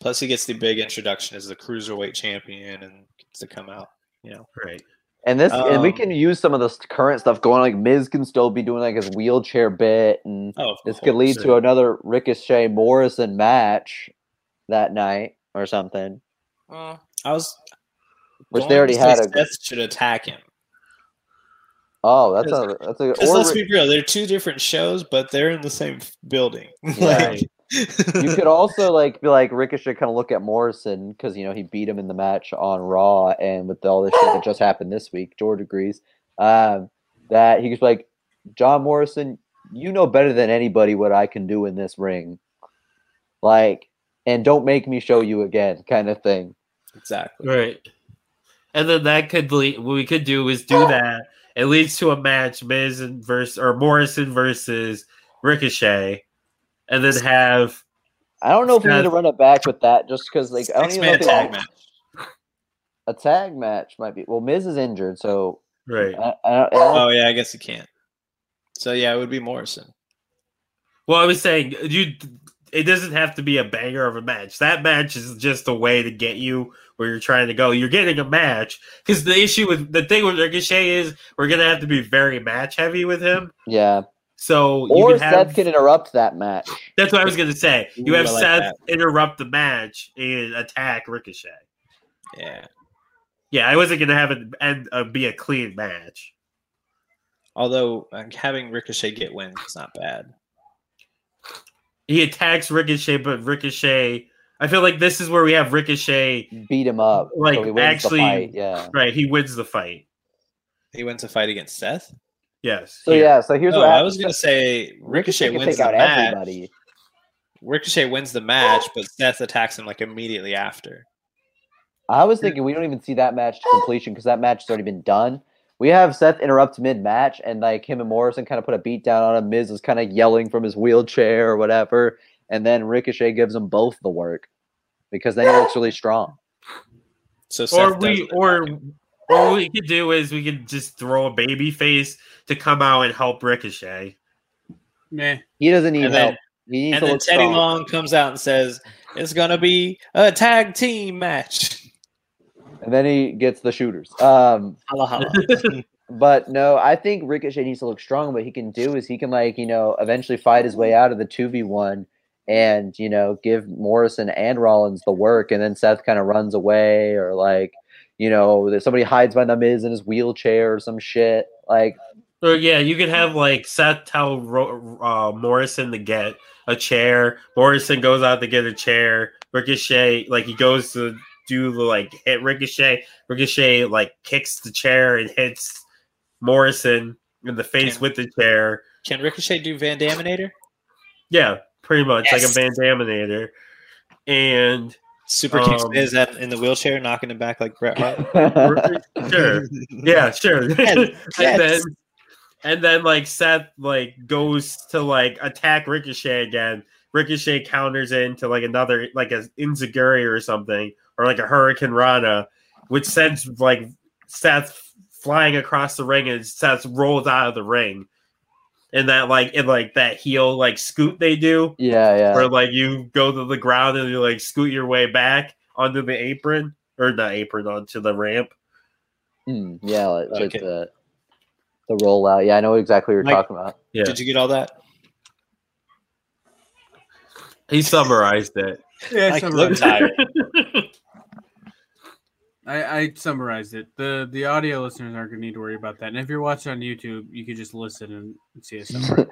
plus, he gets the big introduction as the cruiserweight champion and gets to come out. You know, Right. And this, and we Um, can use some of this current stuff going. Like Miz can still be doing like his wheelchair bit, and oh, of this could lead course. to another Ricochet Morrison match that night or something. Uh, I was, Which they already had a- Seth should attack him. Oh, that's a that's a or let's be real, they're two different shows, but they're in the same building. Yeah. Like- you could also like be like Ricochet kind of look at Morrison because you know he beat him in the match on Raw, and with all this shit that just happened this week, George agrees. Um, that he was like, John Morrison, you know better than anybody what I can do in this ring, like, and don't make me show you again, kind of thing. exactly. Right. And then that could lead. What we could do is do that. It leads to a match: Miz and versus or Morrison versus Ricochet, and then have I don't know if we need to run it back with that, just because like I don't even know man if tag match. a tag match might be. Well, Miz is injured, so right. I, I, I Oh yeah, I guess you can't. So yeah, it would be Morrison. Well, I was saying you. It doesn't have to be a banger of a match. That match is just a way to get you where you're trying to go. You're getting a match because the issue with the thing with Ricochet is we're gonna have to be very match heavy with him. yeah. So you Or can have, Seth can interrupt that match. That's what I was gonna say. You Ooh, have I like Seth that. interrupt the match and attack Ricochet. Yeah. Yeah, I wasn't gonna have it and uh, be a clean match. Although uh, having Ricochet get wins is not bad. He attacks Ricochet, but Ricochet. I feel like this is where we have Ricochet. Beat him up. Like, so he wins actually- the fight. Yeah. Right, he wins the fight. He wins a fight against Seth. Yes. So here. yeah, so here's No, what I was gonna say Ricochet can wins take the out match. everybody. Ricochet wins the match, but Seth attacks him like immediately after. I was thinking we don't even see that match to completion because that match has already been done. We have Seth interrupt mid match and like him and Morrison kind of put a beat down on him. Miz is kind of yelling from his wheelchair or whatever, and then Ricochet gives them both the work because then he looks really strong. So Seth or we or or what we could do is we could just throw a baby face to come out and help Ricochet. Meh. He doesn't need And then- He needs and to then look Teddy strong. Long comes out and says it's gonna be a tag team match. and then he gets the shooters. Um, Holla, holla. But no, I think Ricochet needs to look strong. What he can do is he can like you know eventually fight his way out of the two v one, and you know give Morrison and Rollins the work, and then Seth kind of runs away, or like you know that somebody hides behind the Miz in his wheelchair or some shit. Like Or yeah, you could have like Seth tell Ro- uh, Morrison to get a chair. Morrison goes out to get a chair. Ricochet like he goes to do the like hit Ricochet. Ricochet like kicks the chair and hits Morrison in the face Can- with the chair. Can Ricochet do Van Daminator? Yeah, pretty much Yes. like a Van Daminator. And Super kicks Um, Miz at- in the wheelchair, knocking him back like Bret Hart. sure, yeah, sure. Yes, and then and then like Seth like goes to like attack Ricochet again. Ricochet counters into like another like a Enzuigiri or something, or like a Hurricanrana, which sends like Seth flying across the ring and Seth rolls out of the ring. And that like in like that heel like scoot they do, yeah, yeah. where like you go to the ground and you like scoot your way back onto the apron or not apron onto the ramp. Mm, yeah, like, like the the rollout. Yeah, I know exactly what you're Mike- talking about. Yeah, Did you get all that? he summarized it. Yeah, I summarized look tired. I, I summarized it. the The audio listeners aren't gonna need to worry about that. And if you're watching on YouTube, you could just listen and see a summary.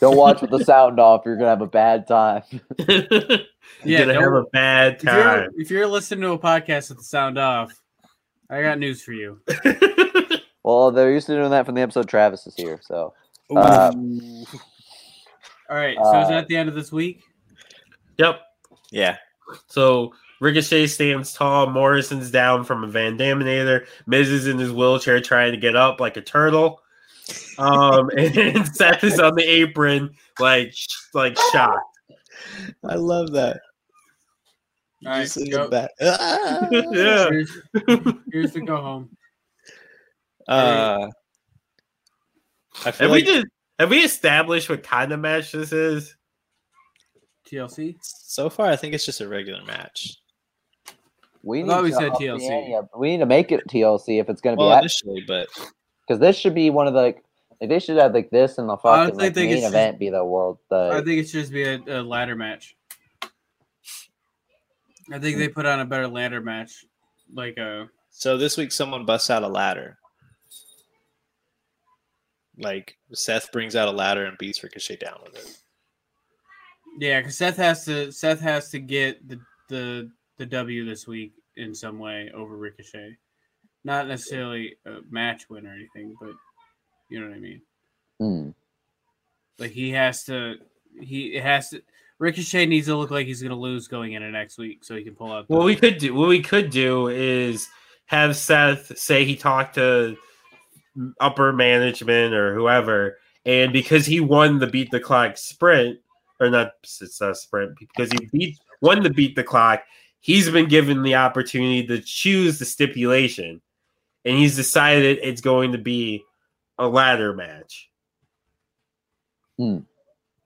Don't watch with the sound off. You're gonna have a bad time. You're Yeah, gonna have a don't- bad if you're, time. if you're listening to a podcast with the sound off, I got news for you. Well, they're used to doing that from the episode Travis is here. So Uh, All right, so is uh, that the end of this week? yep. Yeah. So Ricochet stands tall. Morrison's down from a Van Daminator. Miz is in his wheelchair trying to get up like a turtle. Um, and Seth is on the apron, like like shocked. I love that. All right, Just in go- back. Ah! yeah. Here's, here's the go home. Uh, I feel Have we like just have we established what kind of match this is? TLC. so far, I think it's just a regular match. We need thought to said TLC. We need to make it TLC if it's gonna Well, be initially, but because this should be one of the like, like they should have like this and the fucking I like, think main it's just- event be the world. The I think it should just be a, a ladder match. I think they put on a better ladder match, like uh, a so this week someone busts out a ladder. Like Seth brings out a ladder and beats Ricochet down with it. yeah, because Seth has to Seth has to get the the the W this week in some way over Ricochet. Not necessarily a match win or anything, but you know what I mean. Hmm. Like he has to, he has to. Ricochet needs to look like he's going to lose going into next week, so he can pull out. The, What we could do, what we could do, is have Seth say he talked to upper management or whoever, and because he won the beat the clock sprint, or not, it's not a sprint, because he beat won the beat the clock, he's been given the opportunity to choose the stipulation, and he's decided it's going to be a ladder match. Hmm.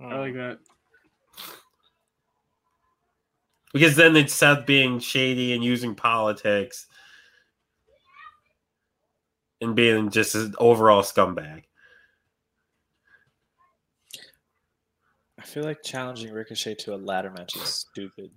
I like that. Because then it's Seth being shady and using politics and being just an overall scumbag. I feel like challenging Ricochet to a ladder match is stupid.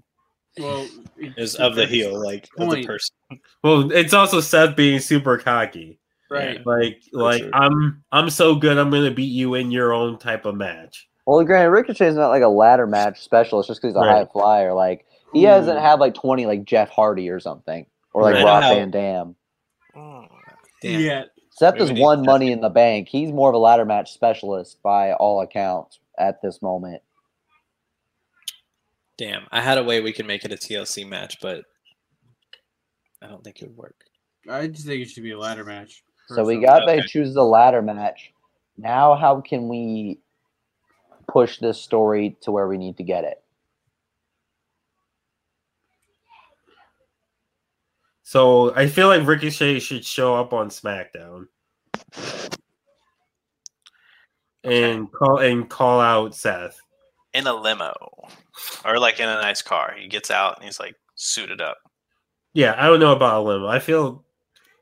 Well, Is of the heel, like of the person. Well, it's also Seth being super cocky. right? Like, like sure. I'm, I'm so good. I'm gonna beat you in your own type of match. Well, granted, Ricochet's not like a ladder match specialist just because he's a Right. high flyer. Like he Ooh. hasn't had like twenty like Jeff Hardy or something, or like Right. Rob I Van Dam. Oh, damn. Yeah, Seth Maybe has won Money in the Bank. He's more of a ladder match specialist by all accounts at this moment. Damn. I had a way we could make it a TLC match, but I don't think it would work. I just think it should be a ladder match. So we got Okay. they choose the ladder match. Now, how can we push this story to where we need to get it? So I feel like Ricochet should show up on SmackDown and call and call out Seth. In a limo or like in a nice car. He gets out and he's like suited up. Yeah, I don't know about a limo. I feel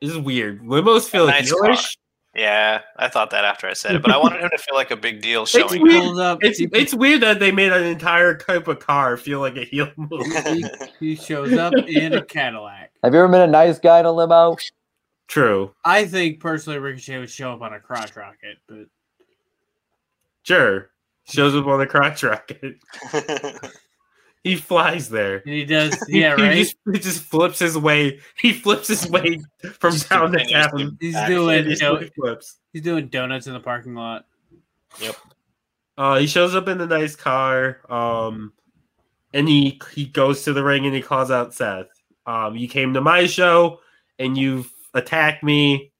this is weird. Limos feel Nice heelish. Yeah, I thought that after I said it, but I wanted him to feel like a big deal It's showing weird. up. It's he, it's weird that they made an entire type of car feel like a heel move. he, he shows up in a Cadillac. Have you ever been a nice guy in a limo? True. I think personally Ricochet would show up on a crotch rocket, but Sure. Shows up on the crotch rocket. He flies there. and he does. He- Yeah, he, right. just, he just flips his way. He flips his way from Just town to town. He's doing. He You know, flips. he's doing donuts in the parking lot. Yep. Uh, he shows up in the nice car. Um, and he he goes to the ring and he calls out Seth. Um, you came to my show and you've attacked me,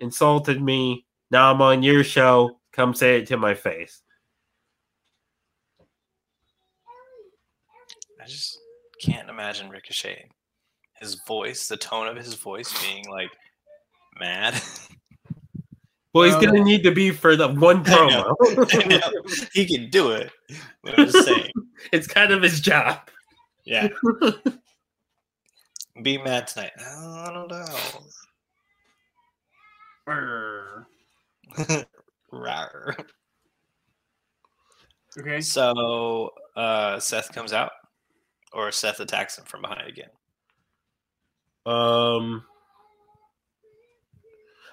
insulted me. Now I'm on your show. Come say it to my face. I just can't imagine Ricochet. His voice, the tone of his voice being like mad. Well, he's Um, gonna need to be for the one I know. I promo. know. he can do it. But I'm just saying. it's kind of his job. Yeah. Be mad tonight. I don't know. Brr. Rawr. Okay. so uh, Seth comes out, or Seth attacks him from behind again. Um,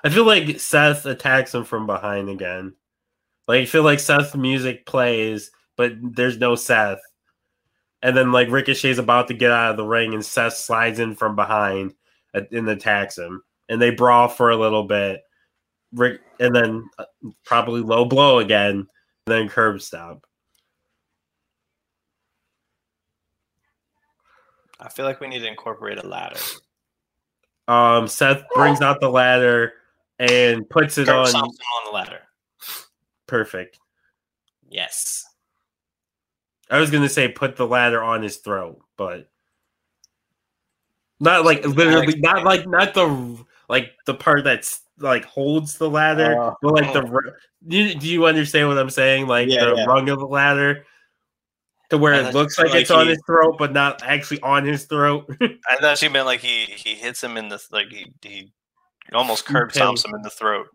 I feel like Seth attacks him from behind again. Like I feel like Seth's music plays, but there's no Seth. And then like Ricochet's about to get out of the ring, and Seth slides in from behind and attacks him, and they brawl for a little bit. Rick, and then uh, probably low blow again, then curb stop. I feel like we need to incorporate a ladder. Um, Seth brings out the ladder and puts it Kurt on. on the ladder. Perfect. Yes. I was gonna say put the ladder on his throat, but not like literally, not like not the like the part that's like holds the ladder, Oh. but like the ru- you, do you understand what I'm saying? Like Yeah, the yeah. rung of the ladder to where it looks you like it's like on his throat, but not actually on his throat. I thought she meant like he he hits him in the like he he almost curb stomps him in the throat,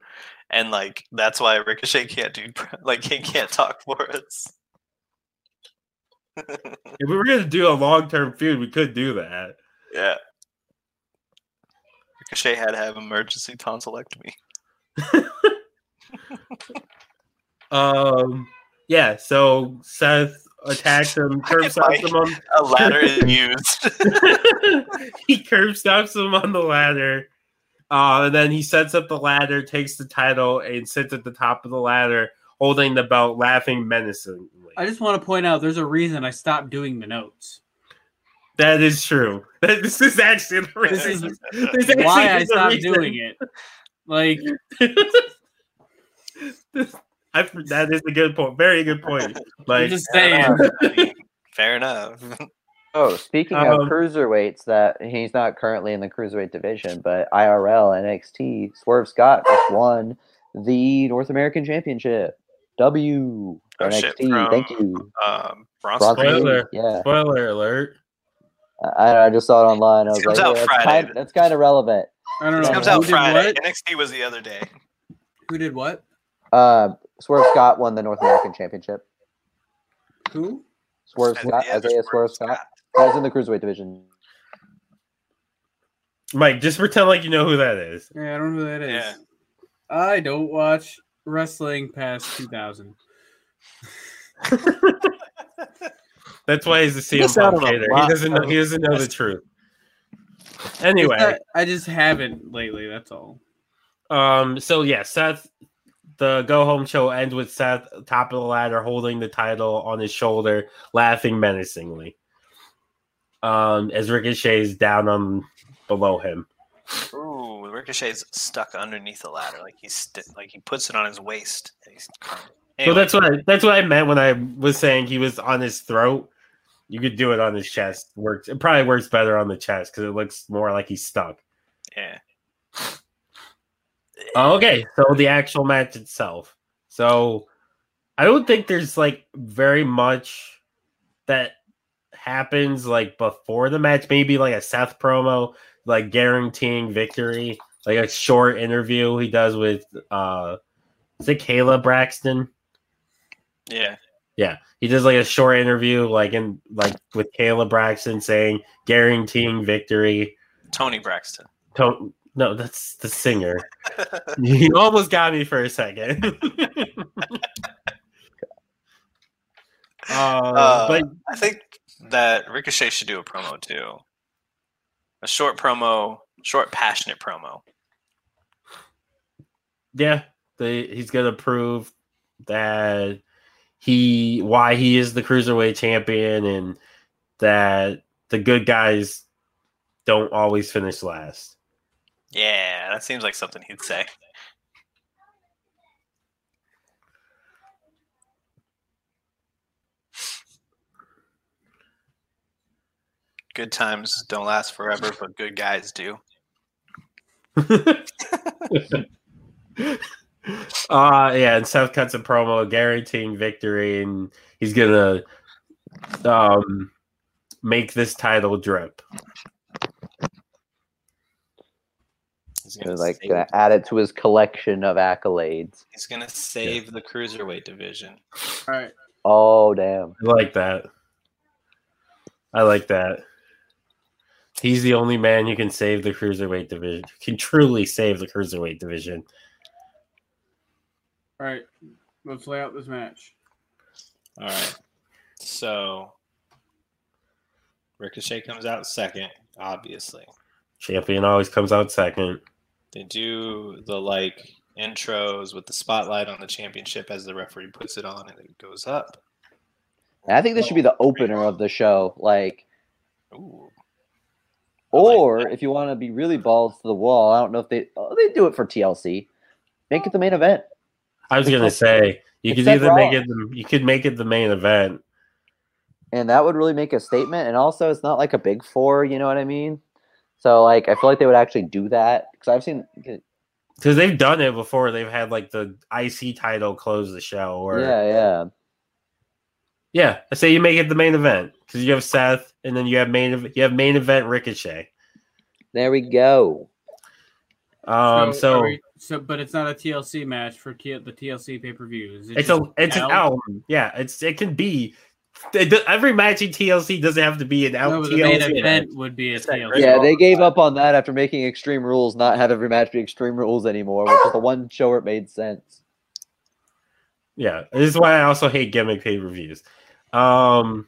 and like that's why Ricochet can't do like he can't talk for us. if we were gonna do a long term feud, we could do that. yeah. Ricochet had to have emergency tonsillectomy. Um, yeah. So Seth attacks him, curb can stops fight. him on A ladder is used. he curb stops him on the ladder. Uh, and then he sets up the ladder, takes the title, and sits at the top of the ladder, holding the belt, laughing menacingly. I just want to point out there's a reason I stopped doing the notes. That is true. That- This is actually the This reason. is This actually why I stopped reason. doing it. Like I, that is a good point. Very good point. I'm Like, just Fair saying. enough. Fair enough. Oh, speaking Um, of cruiserweights, that he's not currently in the cruiserweight division, but IRL NXT Swerve Scott just won the North American Championship. W Oh, shit, NXT. from- Thank you. Um, Bronson. Bronson Spoiler. Yeah, spoiler alert. I, I just saw it online. I was Comes like, out yeah, that's, Friday. kind, that's kind of relevant. I don't This know. comes Who out did Friday. NXT was the other day. Who did what? Uh, Swerve Scott won the North American Championship. Who? Swerve Isaiah Scott, Isaiah Swerve Scott. That's in the cruiserweight division. Mike, just pretend like you know who that is. Yeah, I don't know who that is. Yeah. I don't watch wrestling past 2000. That's why he's a CM Punk on hater. He doesn't know. He doesn't know the truth. Anyway, I just haven't lately. That's all. Um. So yeah, Seth. The go home show ends with Seth top of the ladder, holding the title on his shoulder, laughing menacingly. Um, as Ricochet's down on below him. Ooh, Ricochet's stuck underneath the ladder, like he's st- like he puts it on his waist. he's- So that's what I, that's what I meant when I was saying he was on his throat. You could do it on his chest. Works. It probably works better on the chest because it looks more like he's stuck. yeah. Oh, okay, so the actual match itself. So I don't think there's like very much that happens like before the match. Maybe like a Seth promo, like guaranteeing victory, like a short interview he does with uh is it Kayla Braxton? Yeah. Yeah, he does like a short interview, like in like with Kayla Braxton saying guaranteeing victory. Toni Braxton. To- No, that's the singer. you almost got me for a second. uh, Uh, but I think that Ricochet should do a promo too. A short promo, short, passionate promo. yeah, they, he's gonna prove that he why he is the cruiserweight champion and that the good guys don't always finish last. Yeah, that seems like something he'd say. Good times don't last forever, but good guys do. Uh yeah, and Seth cuts a promo guaranteeing victory, and he's gonna um make this title drip. He's gonna, like save, gonna add it to his collection of accolades. He's gonna save the cruiserweight division. All right. Oh damn! I like that. I like that. He's the only man who can save the cruiserweight division. Can truly save the cruiserweight division. All right. Let's lay out this match. All right. So Ricochet comes out second, obviously. Champion always comes out second. They do the like intros with the spotlight on the championship as the referee puts it on and it goes up. And I think this should be the opener of the show. Like, Ooh. I like or if you want to be really balls to the wall, I don't know if they oh, they do it for TLC. Make it the main event. I was gonna say you It's could Seth either make it the, you could make it the main event. and that would really make a statement. And also, it's not like a big four, you know what I mean? So, like, I feel like they would actually do that because I've seen, Because they've done it before. They've had like the IC title close the show or yeah, yeah. Yeah, I say you make it the main event because you have Seth, and then you have main ev- you have main event Ricochet. There we go. Um, are so we- so, but it's not a TLC match for T- the TLC pay per views. it's a it's an album. Yeah, it's it can be it do- every match in TLC doesn't have to be an No, L- but the main TLC. event match. would be a It's TLC. Yeah, they gave up on that after making Extreme Rules not have every match be Extreme Rules anymore, which is the one show where it made sense. Yeah, this is why I also hate gimmick pay per views. Um,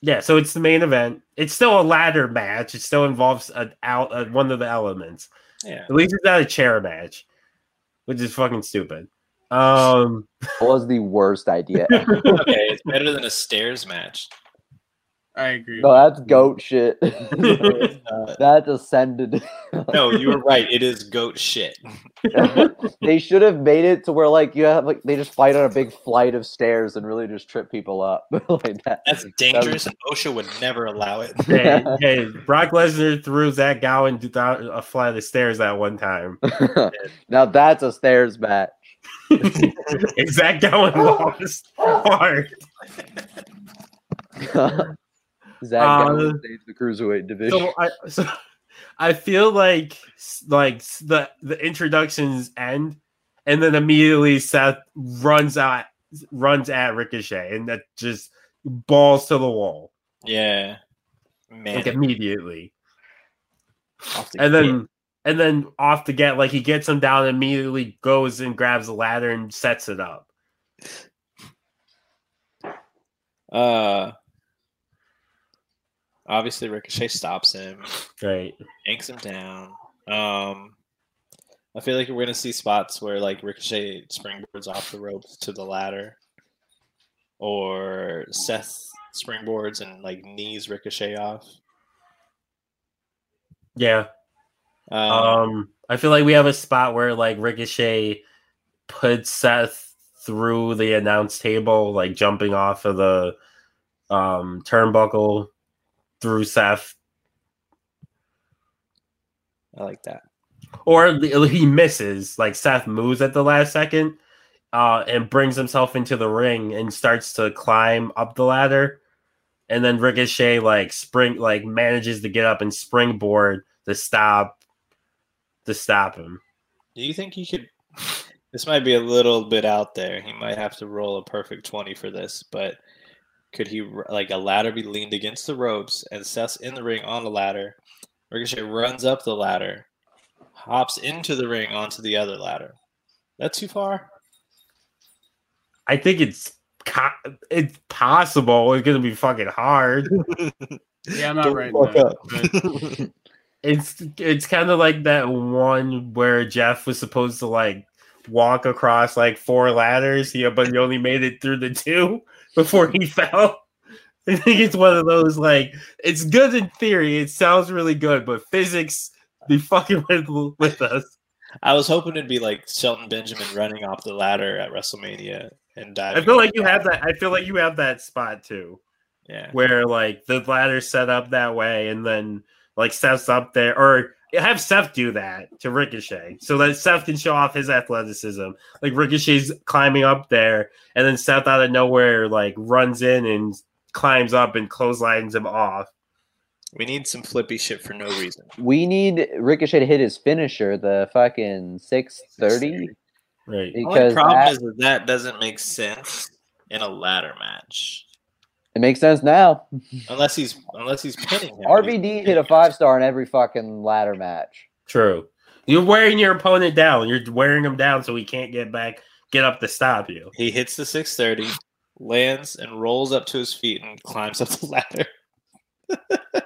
yeah, so it's the main event. It's still a ladder match. It still involves an out uh, one of the elements. Yeah. At least it's not a chair match, which is fucking stupid. Um, It was the worst idea. Okay, it's better than a stairs match. I agree. no, that's goat shit. that ascended. No, you were right. It is goat shit. they should have made it to where like you have like they just fight on a big flight of stairs and really just trip people up like that. That's dangerous, and OSHA would never allow it. hey, hey, Brock Lesnar threw Zach Gowen down a flight of stairs that one time. now that's a stairs match. And Zach Gowen lost hard. Zach Uh, Gowen saves the cruiserweight division. So I, so I feel like like the the introductions end, and then immediately Seth runs out runs at Ricochet, and that just balls to the wall Yeah. Man. like immediately. and gate. then and then off to get like he gets him down and immediately goes and grabs the ladder and sets it up uh obviously Ricochet stops him, right yanks him down. Um I feel like we're gonna see spots where like Ricochet springboards off the ropes to the ladder. Or Seth springboards and like knees Ricochet off. yeah Um, um i feel like we have a spot where like ricochet puts seth through the announce table like jumping off of the um turnbuckle through seth I like that. or he misses like seth moves at the last second uh and brings himself into the ring and starts to climb up the ladder and then ricochet like spring like manages to get up and springboard to stop to stop him Do you think he could? This might be a little bit out there. He might have to roll a perfect twenty for this, but could he like a ladder be leaned against the ropes and Seth's in the ring on a ladder? Ricochet runs up the ladder, hops into the ring onto the other ladder. That's too far? I think it's it's possible. It's gonna be fucking hard. Yeah, I'm not Don't right. now, up. but- It's it's kind of like that one where Jeff was supposed to like walk across like four ladders, yeah, but he only made it through the two before he fell. I think it's one of those like it's good in theory. It sounds really good, but physics be fucking with with us. I was hoping it'd be like Shelton Benjamin running off the ladder at WrestleMania and diving. I feel like you have that. I feel like you have that spot too, Yeah. where like the ladder's set up that way, and then like Seth's up there, or have Seth do that to Ricochet, so that Seth can show off his athleticism. Like Ricochet's climbing up there, and then Seth out of nowhere like runs in and climbs up and clotheslines him off. We need some flippy shit for no reason. We need Ricochet to hit his finisher, the fucking six thirty, Right. The because problem that, is that that doesn't make sense in a ladder match. It makes sense now. Unless he's unless he's pinning him. RVD hit a five star in every fucking ladder match. True. You're wearing your opponent down. You're wearing him down so he can't get back, get up to stop you. He hits the 630, lands and rolls up to his feet and climbs up the ladder.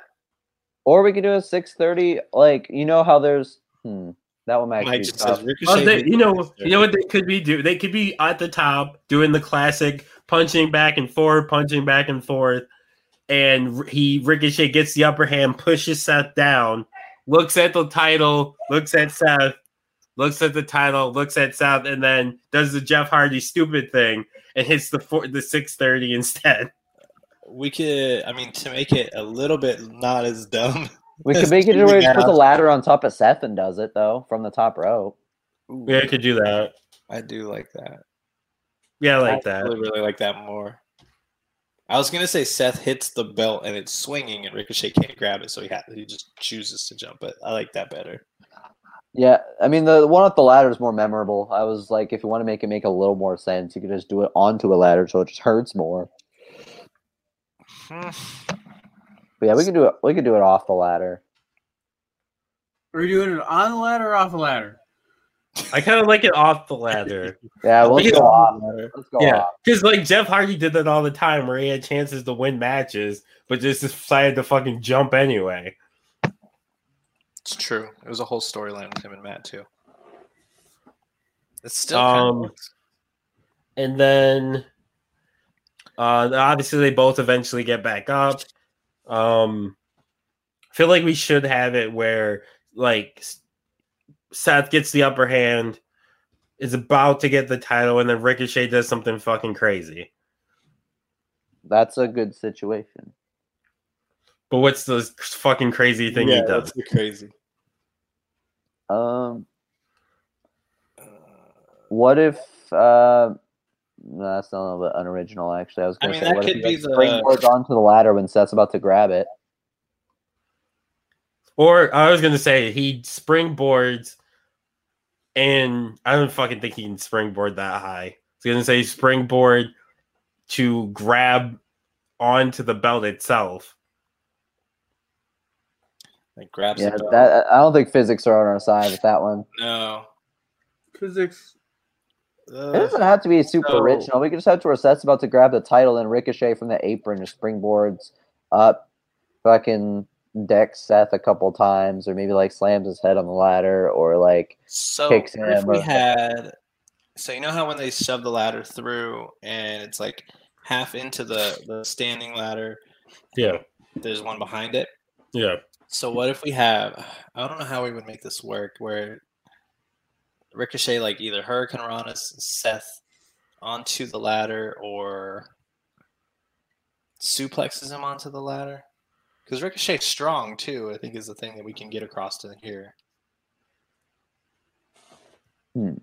Or we could do a six thirty, like you know how there's hmm, that one might Mike be just tough. says Ricochet. Oh, they, you know, you know what they could be do? They could be at the top doing the classic punching back and forth, punching back and forth, and he Ricochet gets the upper hand, pushes Seth down, looks at the title, looks at Seth, looks at the title, looks at Seth, and then does the Jeff Hardy stupid thing and hits the four, the six thirty instead. We could, I mean, to make it a little bit not as dumb. We could make it do where the he puts a ladder on top of Seth and does it though from the top rope. Yeah, I could do that. I do like that. Yeah, I like I that. really, really like that more. I was gonna say Seth hits the belt and it's swinging and Ricochet can't grab it, so he ha- he just chooses to jump. But I like that better. Yeah, I mean the one up the ladder is more memorable. I was like, if you want to make it make a little more sense, you could just do it onto a ladder so it just hurts more. Hmm. But yeah, we could do it. We could do it off the ladder. Are we doing it on the ladder or off the ladder? I kind of like it off the ladder. Yeah, we'll think go off. Let's go Yeah, because like Jeff Hardy did that all the time, where he had chances to win matches, but just decided to fucking jump anyway. It's true. It was a whole storyline with him and Matt too. It's still Um, kind of works. And then, uh, obviously, they both eventually get back up. Um, I feel like we should have it where like S- Seth gets the upper hand, is about to get the title, and then Ricochet does something fucking crazy. That's a good situation. But what's the fucking crazy thing he does? that's crazy. Um, what if? Uh, that's not a little bit unoriginal. Actually, I was going to say, that what if could he be the- springboards onto the ladder when Seth's about to grab it? Or I was gonna say he springboards, and I don't fucking think he can springboard that high. I was gonna say springboard to grab onto the belt itself. Like grabs Yeah, the belt. that I don't think physics are on our side with that one. no. Physics. Uh, it doesn't have to be super So- original. We could just have to where about to grab the title and ricochet from the apron or springboards up, fucking decks Seth a couple times, or maybe like slams his head on the ladder, or like So kicks what if him we or- had, so you know how when they shove the ladder through and it's like half into the the standing ladder, Yeah, there's one behind it. yeah. So what if we have? I don't know how we would make this work. Where Ricochet, like either Hurricanrana, Seth onto the ladder, or suplexes him onto the ladder. Because Ricochet's strong too. I think is the thing that we can get across to here. hmm,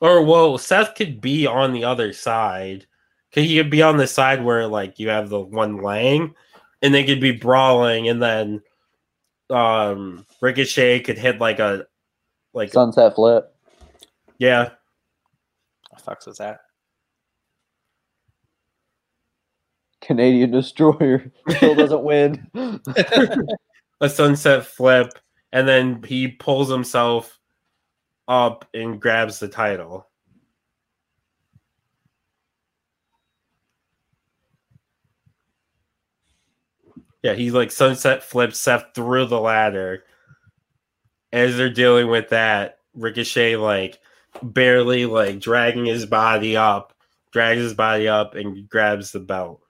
Or well, Seth could be on the other side. Cause he could be on the side where like you have the one laying, and they could be brawling, and then um Ricochet could hit like a like sunset flip. yeah What the fucks was that? Canadian destroyer still doesn't win. a sunset flip, and then he pulls himself up and grabs the title. Yeah, he like sunset flips Seth through the ladder. As they're dealing with that, Ricochet like barely like dragging his body up, drags his body up and grabs the belt.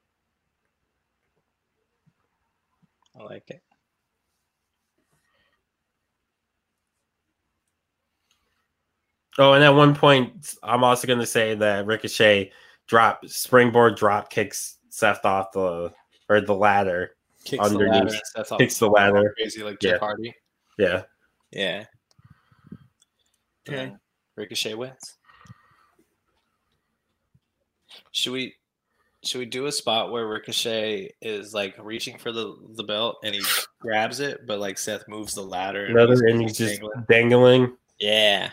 I like it. Oh, and at one point, I'm also going to say that Ricochet drop springboard drop kicks Seth off the or the ladder. Kicks the Underneath. ladder. Seth Kicks the floor, ladder. Crazy like Yeah. Jeff Hardy. Yeah, Yeah. Okay. Ricochet wins. Should we should we do a spot where Ricochet is like reaching for the, the belt and he grabs it, but like Seth moves the ladder and another and he's just dangling? dangling. Yeah.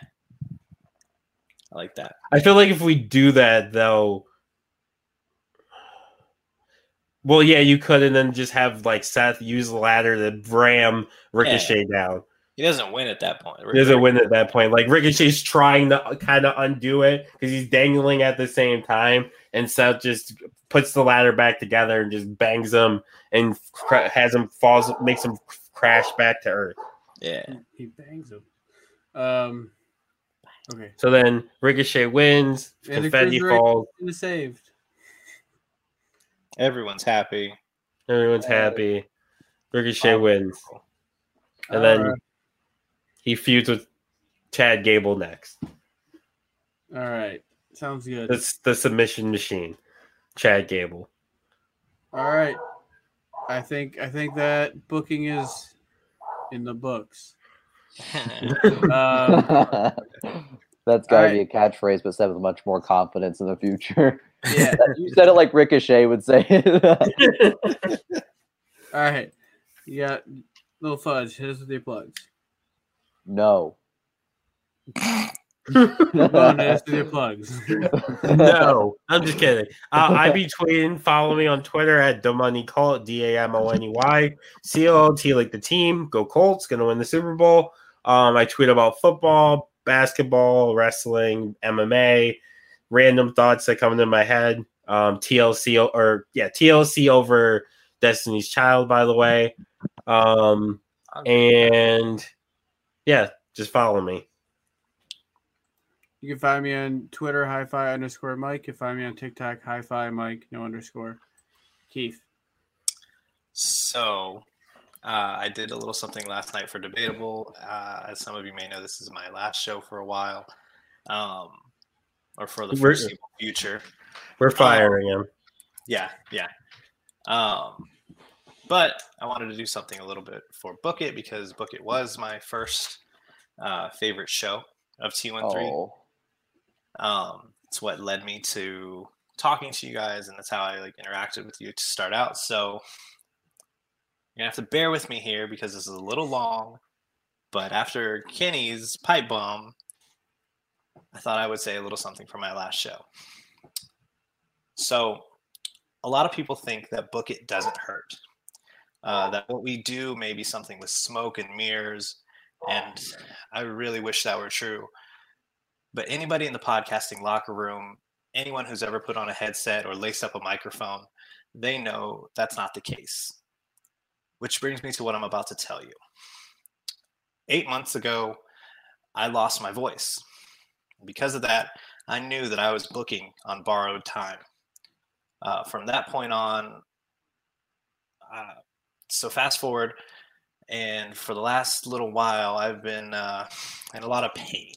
I like that. I feel like if we do that though, well, yeah, you could, and then just have like Seth use the ladder to ram Ricochet down. He doesn't win at that point. He doesn't win at that point. Like Ricochet's trying to kind of undo it because he's dangling at the same time, and Seth just puts the ladder back together and just bangs him and cra- has him falls, makes him crash back to earth. Yeah. He bangs him. Um. Okay. So then Ricochet wins. And Confetti cruiserweight falls. is saved. Everyone's happy. Everyone's happy. Ricochet wins, and then Uh, he feuds with Chad Gable next. all right. Sounds good. That's the submission machine, Chad Gable. All right. I think I think that booking is in the books. Um, That's got to Alright. be a catchphrase, but said with much more confidence in the future. yeah. you said it like Ricochet would say it. All right. You got little fudge. Hit us with your plugs. No. Come on, hit us with your plugs. no, I'm just kidding. Uh, I be tweeting. Follow me on Twitter at Damoney Colt, D A M O N E Y C O L T, like the team. Go Colts, gonna win the Super Bowl. Um, I tweet about football, basketball, wrestling, MMA, random thoughts that come into my head. Um, TLC or yeah, TLC over Destiny's Child, by the way. Um, and yeah, just follow me. You can find me on Twitter, hi-fi underscore Mike. You can find me on TikTok, hi-fi Mike, no underscore. Keith. So, uh, I did a little something last night for Debatable. Uh, as some of you may know, this is my last show for a while, um, or for the foreseeable future. We're firing him. Yeah, yeah. Um, but I wanted to do something a little bit for Book It because Book It was my first uh, favorite show of T13. Oh. um, it's what led me to talking to you guys and that's how i like interacted with you to start out so you're gonna have to bear with me here because this is a little long but after kenny's pipe bomb i thought i would say a little something for my last show so a lot of people think that book it doesn't hurt uh, that what we do may be something with smoke and mirrors and i really wish that were true but anybody in the podcasting locker room, anyone who's ever put on a headset or laced up a microphone, they know that's not the case. Which brings me to what I'm about to tell you. Eight months ago, I lost my voice. Because of that, I knew that I was booking on borrowed time. Uh, from that point on, uh, so fast forward, and for the last little while, I've been uh, in a lot of pain.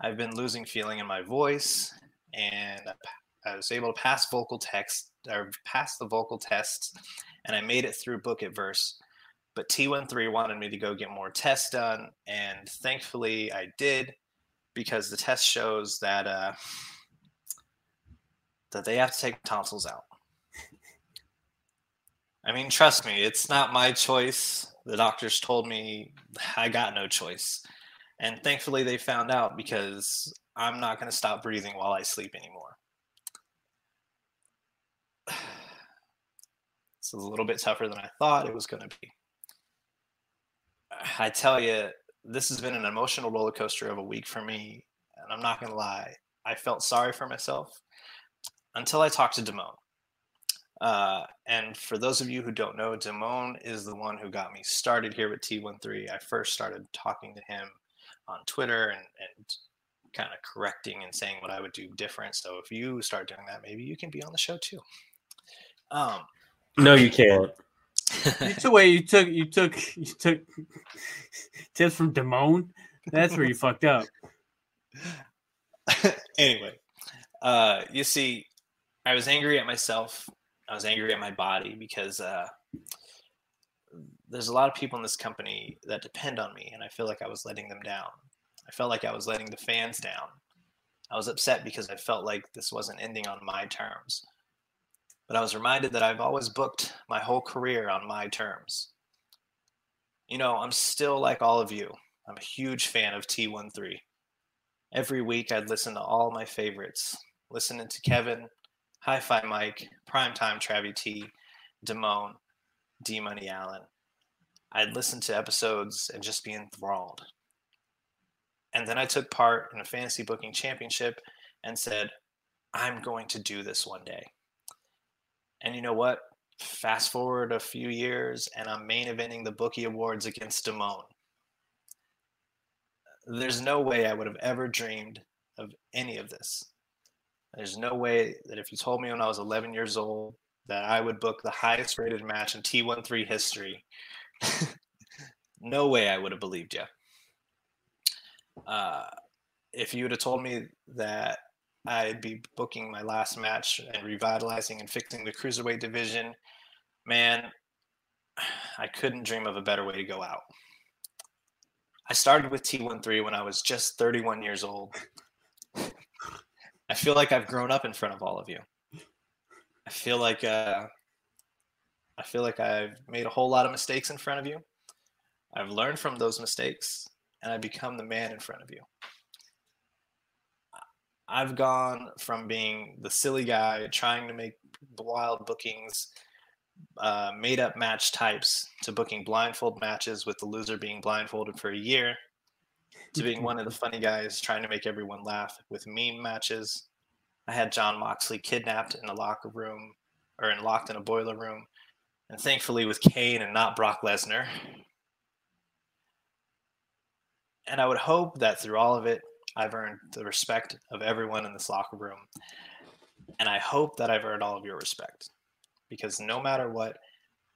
I've been losing feeling in my voice, and I was able to pass vocal text or pass the vocal tests, and I made it through Book It Verse. But T13 wanted me to go get more tests done, and thankfully I did, because the test shows that uh, that they have to take tonsils out. I mean, trust me, it's not my choice. The doctors told me I got no choice. And thankfully, they found out because I'm not going to stop breathing while I sleep anymore. It's a little bit tougher than I thought it was going to be. I tell you, this has been an emotional roller coaster of a week for me. And I'm not going to lie, I felt sorry for myself until I talked to Damone. Uh, and for those of you who don't know, Damone is the one who got me started here with T13. I first started talking to him on Twitter and, and kind of correcting and saying what I would do different. So if you start doing that, maybe you can be on the show too. Um, No, you can't. You took wait, you took you took you took tips from Damone. That's where you fucked up. anyway, uh, you see, I was angry at myself. I was angry at my body because uh, there's a lot of people in this company that depend on me, and I feel like I was letting them down. I felt like I was letting the fans down. I was upset because I felt like this wasn't ending on my terms. But I was reminded that I've always booked my whole career on my terms. You know, I'm still like all of you. I'm a huge fan of T13. Every week I'd listen to all my favorites, listening to Kevin, Hi Fi Mike, Primetime Travie T, Damone, D Money Allen. I'd listen to episodes and just be enthralled. And then I took part in a fantasy booking championship and said, I'm going to do this one day. And you know what? Fast forward a few years, and I'm main eventing the Bookie Awards against Damone. There's no way I would have ever dreamed of any of this. There's no way that if you told me when I was 11 years old that I would book the highest rated match in T13 history, no way I would have believed you. Uh, if you would have told me that I'd be booking my last match and revitalizing and fixing the cruiserweight division, man, I couldn't dream of a better way to go out. I started with T13 when I was just 31 years old. I feel like I've grown up in front of all of you. I feel like uh, I feel like I've made a whole lot of mistakes in front of you. I've learned from those mistakes, and I've become the man in front of you. I've gone from being the silly guy trying to make wild bookings, uh, made up match types, to booking blindfold matches with the loser being blindfolded for a year, to being one of the funny guys trying to make everyone laugh with meme matches. I had Jon Moxley kidnapped in a locker room or in locked in a boiler room, and thankfully with Kane and not Brock Lesnar. And I would hope that through all of it, I've earned the respect of everyone in this locker room. And I hope that I've earned all of your respect because no matter what,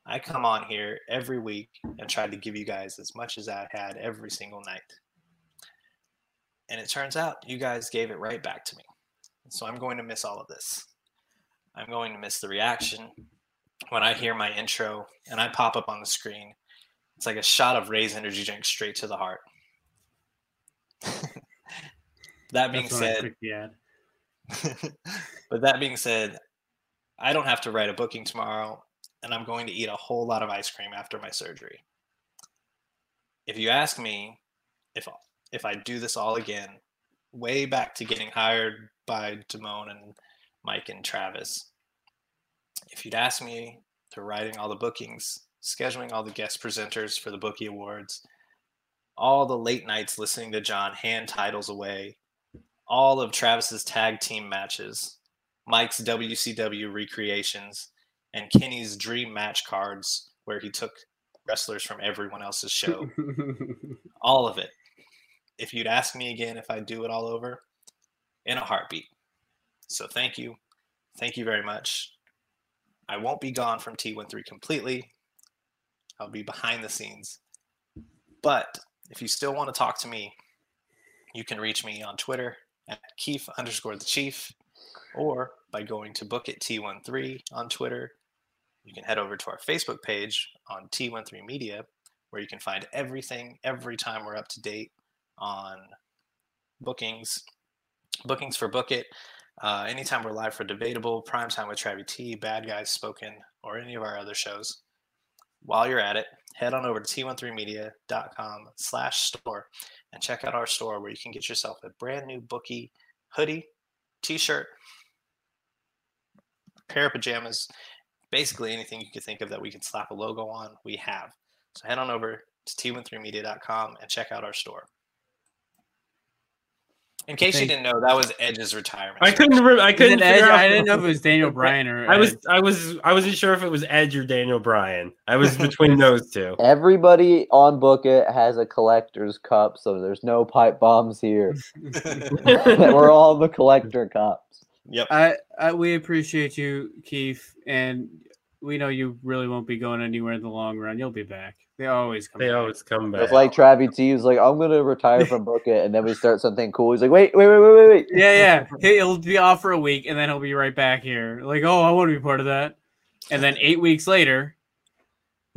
I come on here every week and try to give you guys as much as I had every single night. And it turns out you guys gave it right back to me. So I'm going to miss all of this. I'm going to miss the reaction when I hear my intro and I pop up on the screen. It's like a shot of Ray's energy drink straight to the heart. that being That's when I said, clicked the ad. but that being said, I don't have to write a booking tomorrow, and I'm going to eat a whole lot of ice cream after my surgery. If you ask me if if I do this all again, way back to getting hired by Damone and Mike and Travis, if you'd ask me to writing all the bookings, scheduling all the guest presenters for the Bookie Awards, all the late nights listening to John hand titles away, all of Travis's tag team matches, Mike's WCW recreations, and Kenny's dream match cards where he took wrestlers from everyone else's show. all of it. If you'd ask me again if I'd do it all over, in a heartbeat. So thank you. Thank you very much. I won't be gone from T13 completely. I'll be behind the scenes. But if you still want to talk to me, you can reach me on Twitter at Keith underscore the Chief or by going to Book It T13 on Twitter. You can head over to our Facebook page on T13 Media where you can find everything every time we're up to date on bookings, bookings for Book It. Uh, anytime we're live for Debatable, Primetime with Travie T, Bad Guys Spoken, or any of our other shows. While you're at it, head on over to t13media.com slash store and check out our store where you can get yourself a brand new bookie hoodie, t-shirt, pair of pajamas, basically anything you could think of that we can slap a logo on, we have. So head on over to t13media.com and check out our store. In case you didn't know, that was Edge's retirement. I couldn't. Re- I couldn't. Edge? out- I didn't know if it was Daniel Bryan or I was. I was. I wasn't sure if it was Edge or Daniel Bryan. I was between those two. Everybody on Book It has a collector's cup, so there's no pipe bombs here. We're all the collector cups. Yep. I, I we appreciate you, Keith, and we know you really won't be going anywhere in the long run. You'll be back. They always come. They back. always come back. It's like Travis T was like, I'm gonna retire from Book It, and then we start something cool. He's like, wait, wait, wait, wait, wait, wait. Yeah, yeah. He'll be off for a week, and then he'll be right back here. Like, oh, I want to be part of that. And then eight weeks later,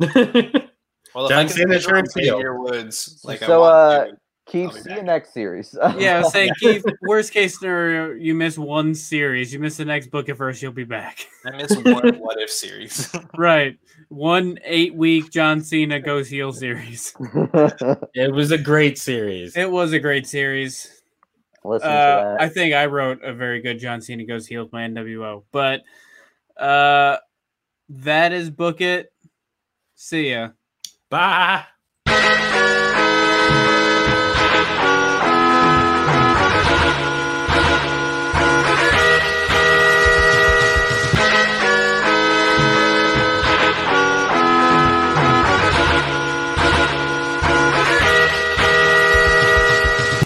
Well, if John I can Cena schedule turns heel. Woods, like So, I uh, to, Keith, I'll see back. you next series. yeah, I was saying, Keith. Worst case scenario, you miss one series. You miss the next book at first, you'll be back. I miss one what if series. right. One eight week John Cena goes heel series. it was a great series. It was a great series. Listen Uh, to I think I wrote a very good John Cena goes heel with my NWO, but uh, that is book it. See ya. Bye. Thank you.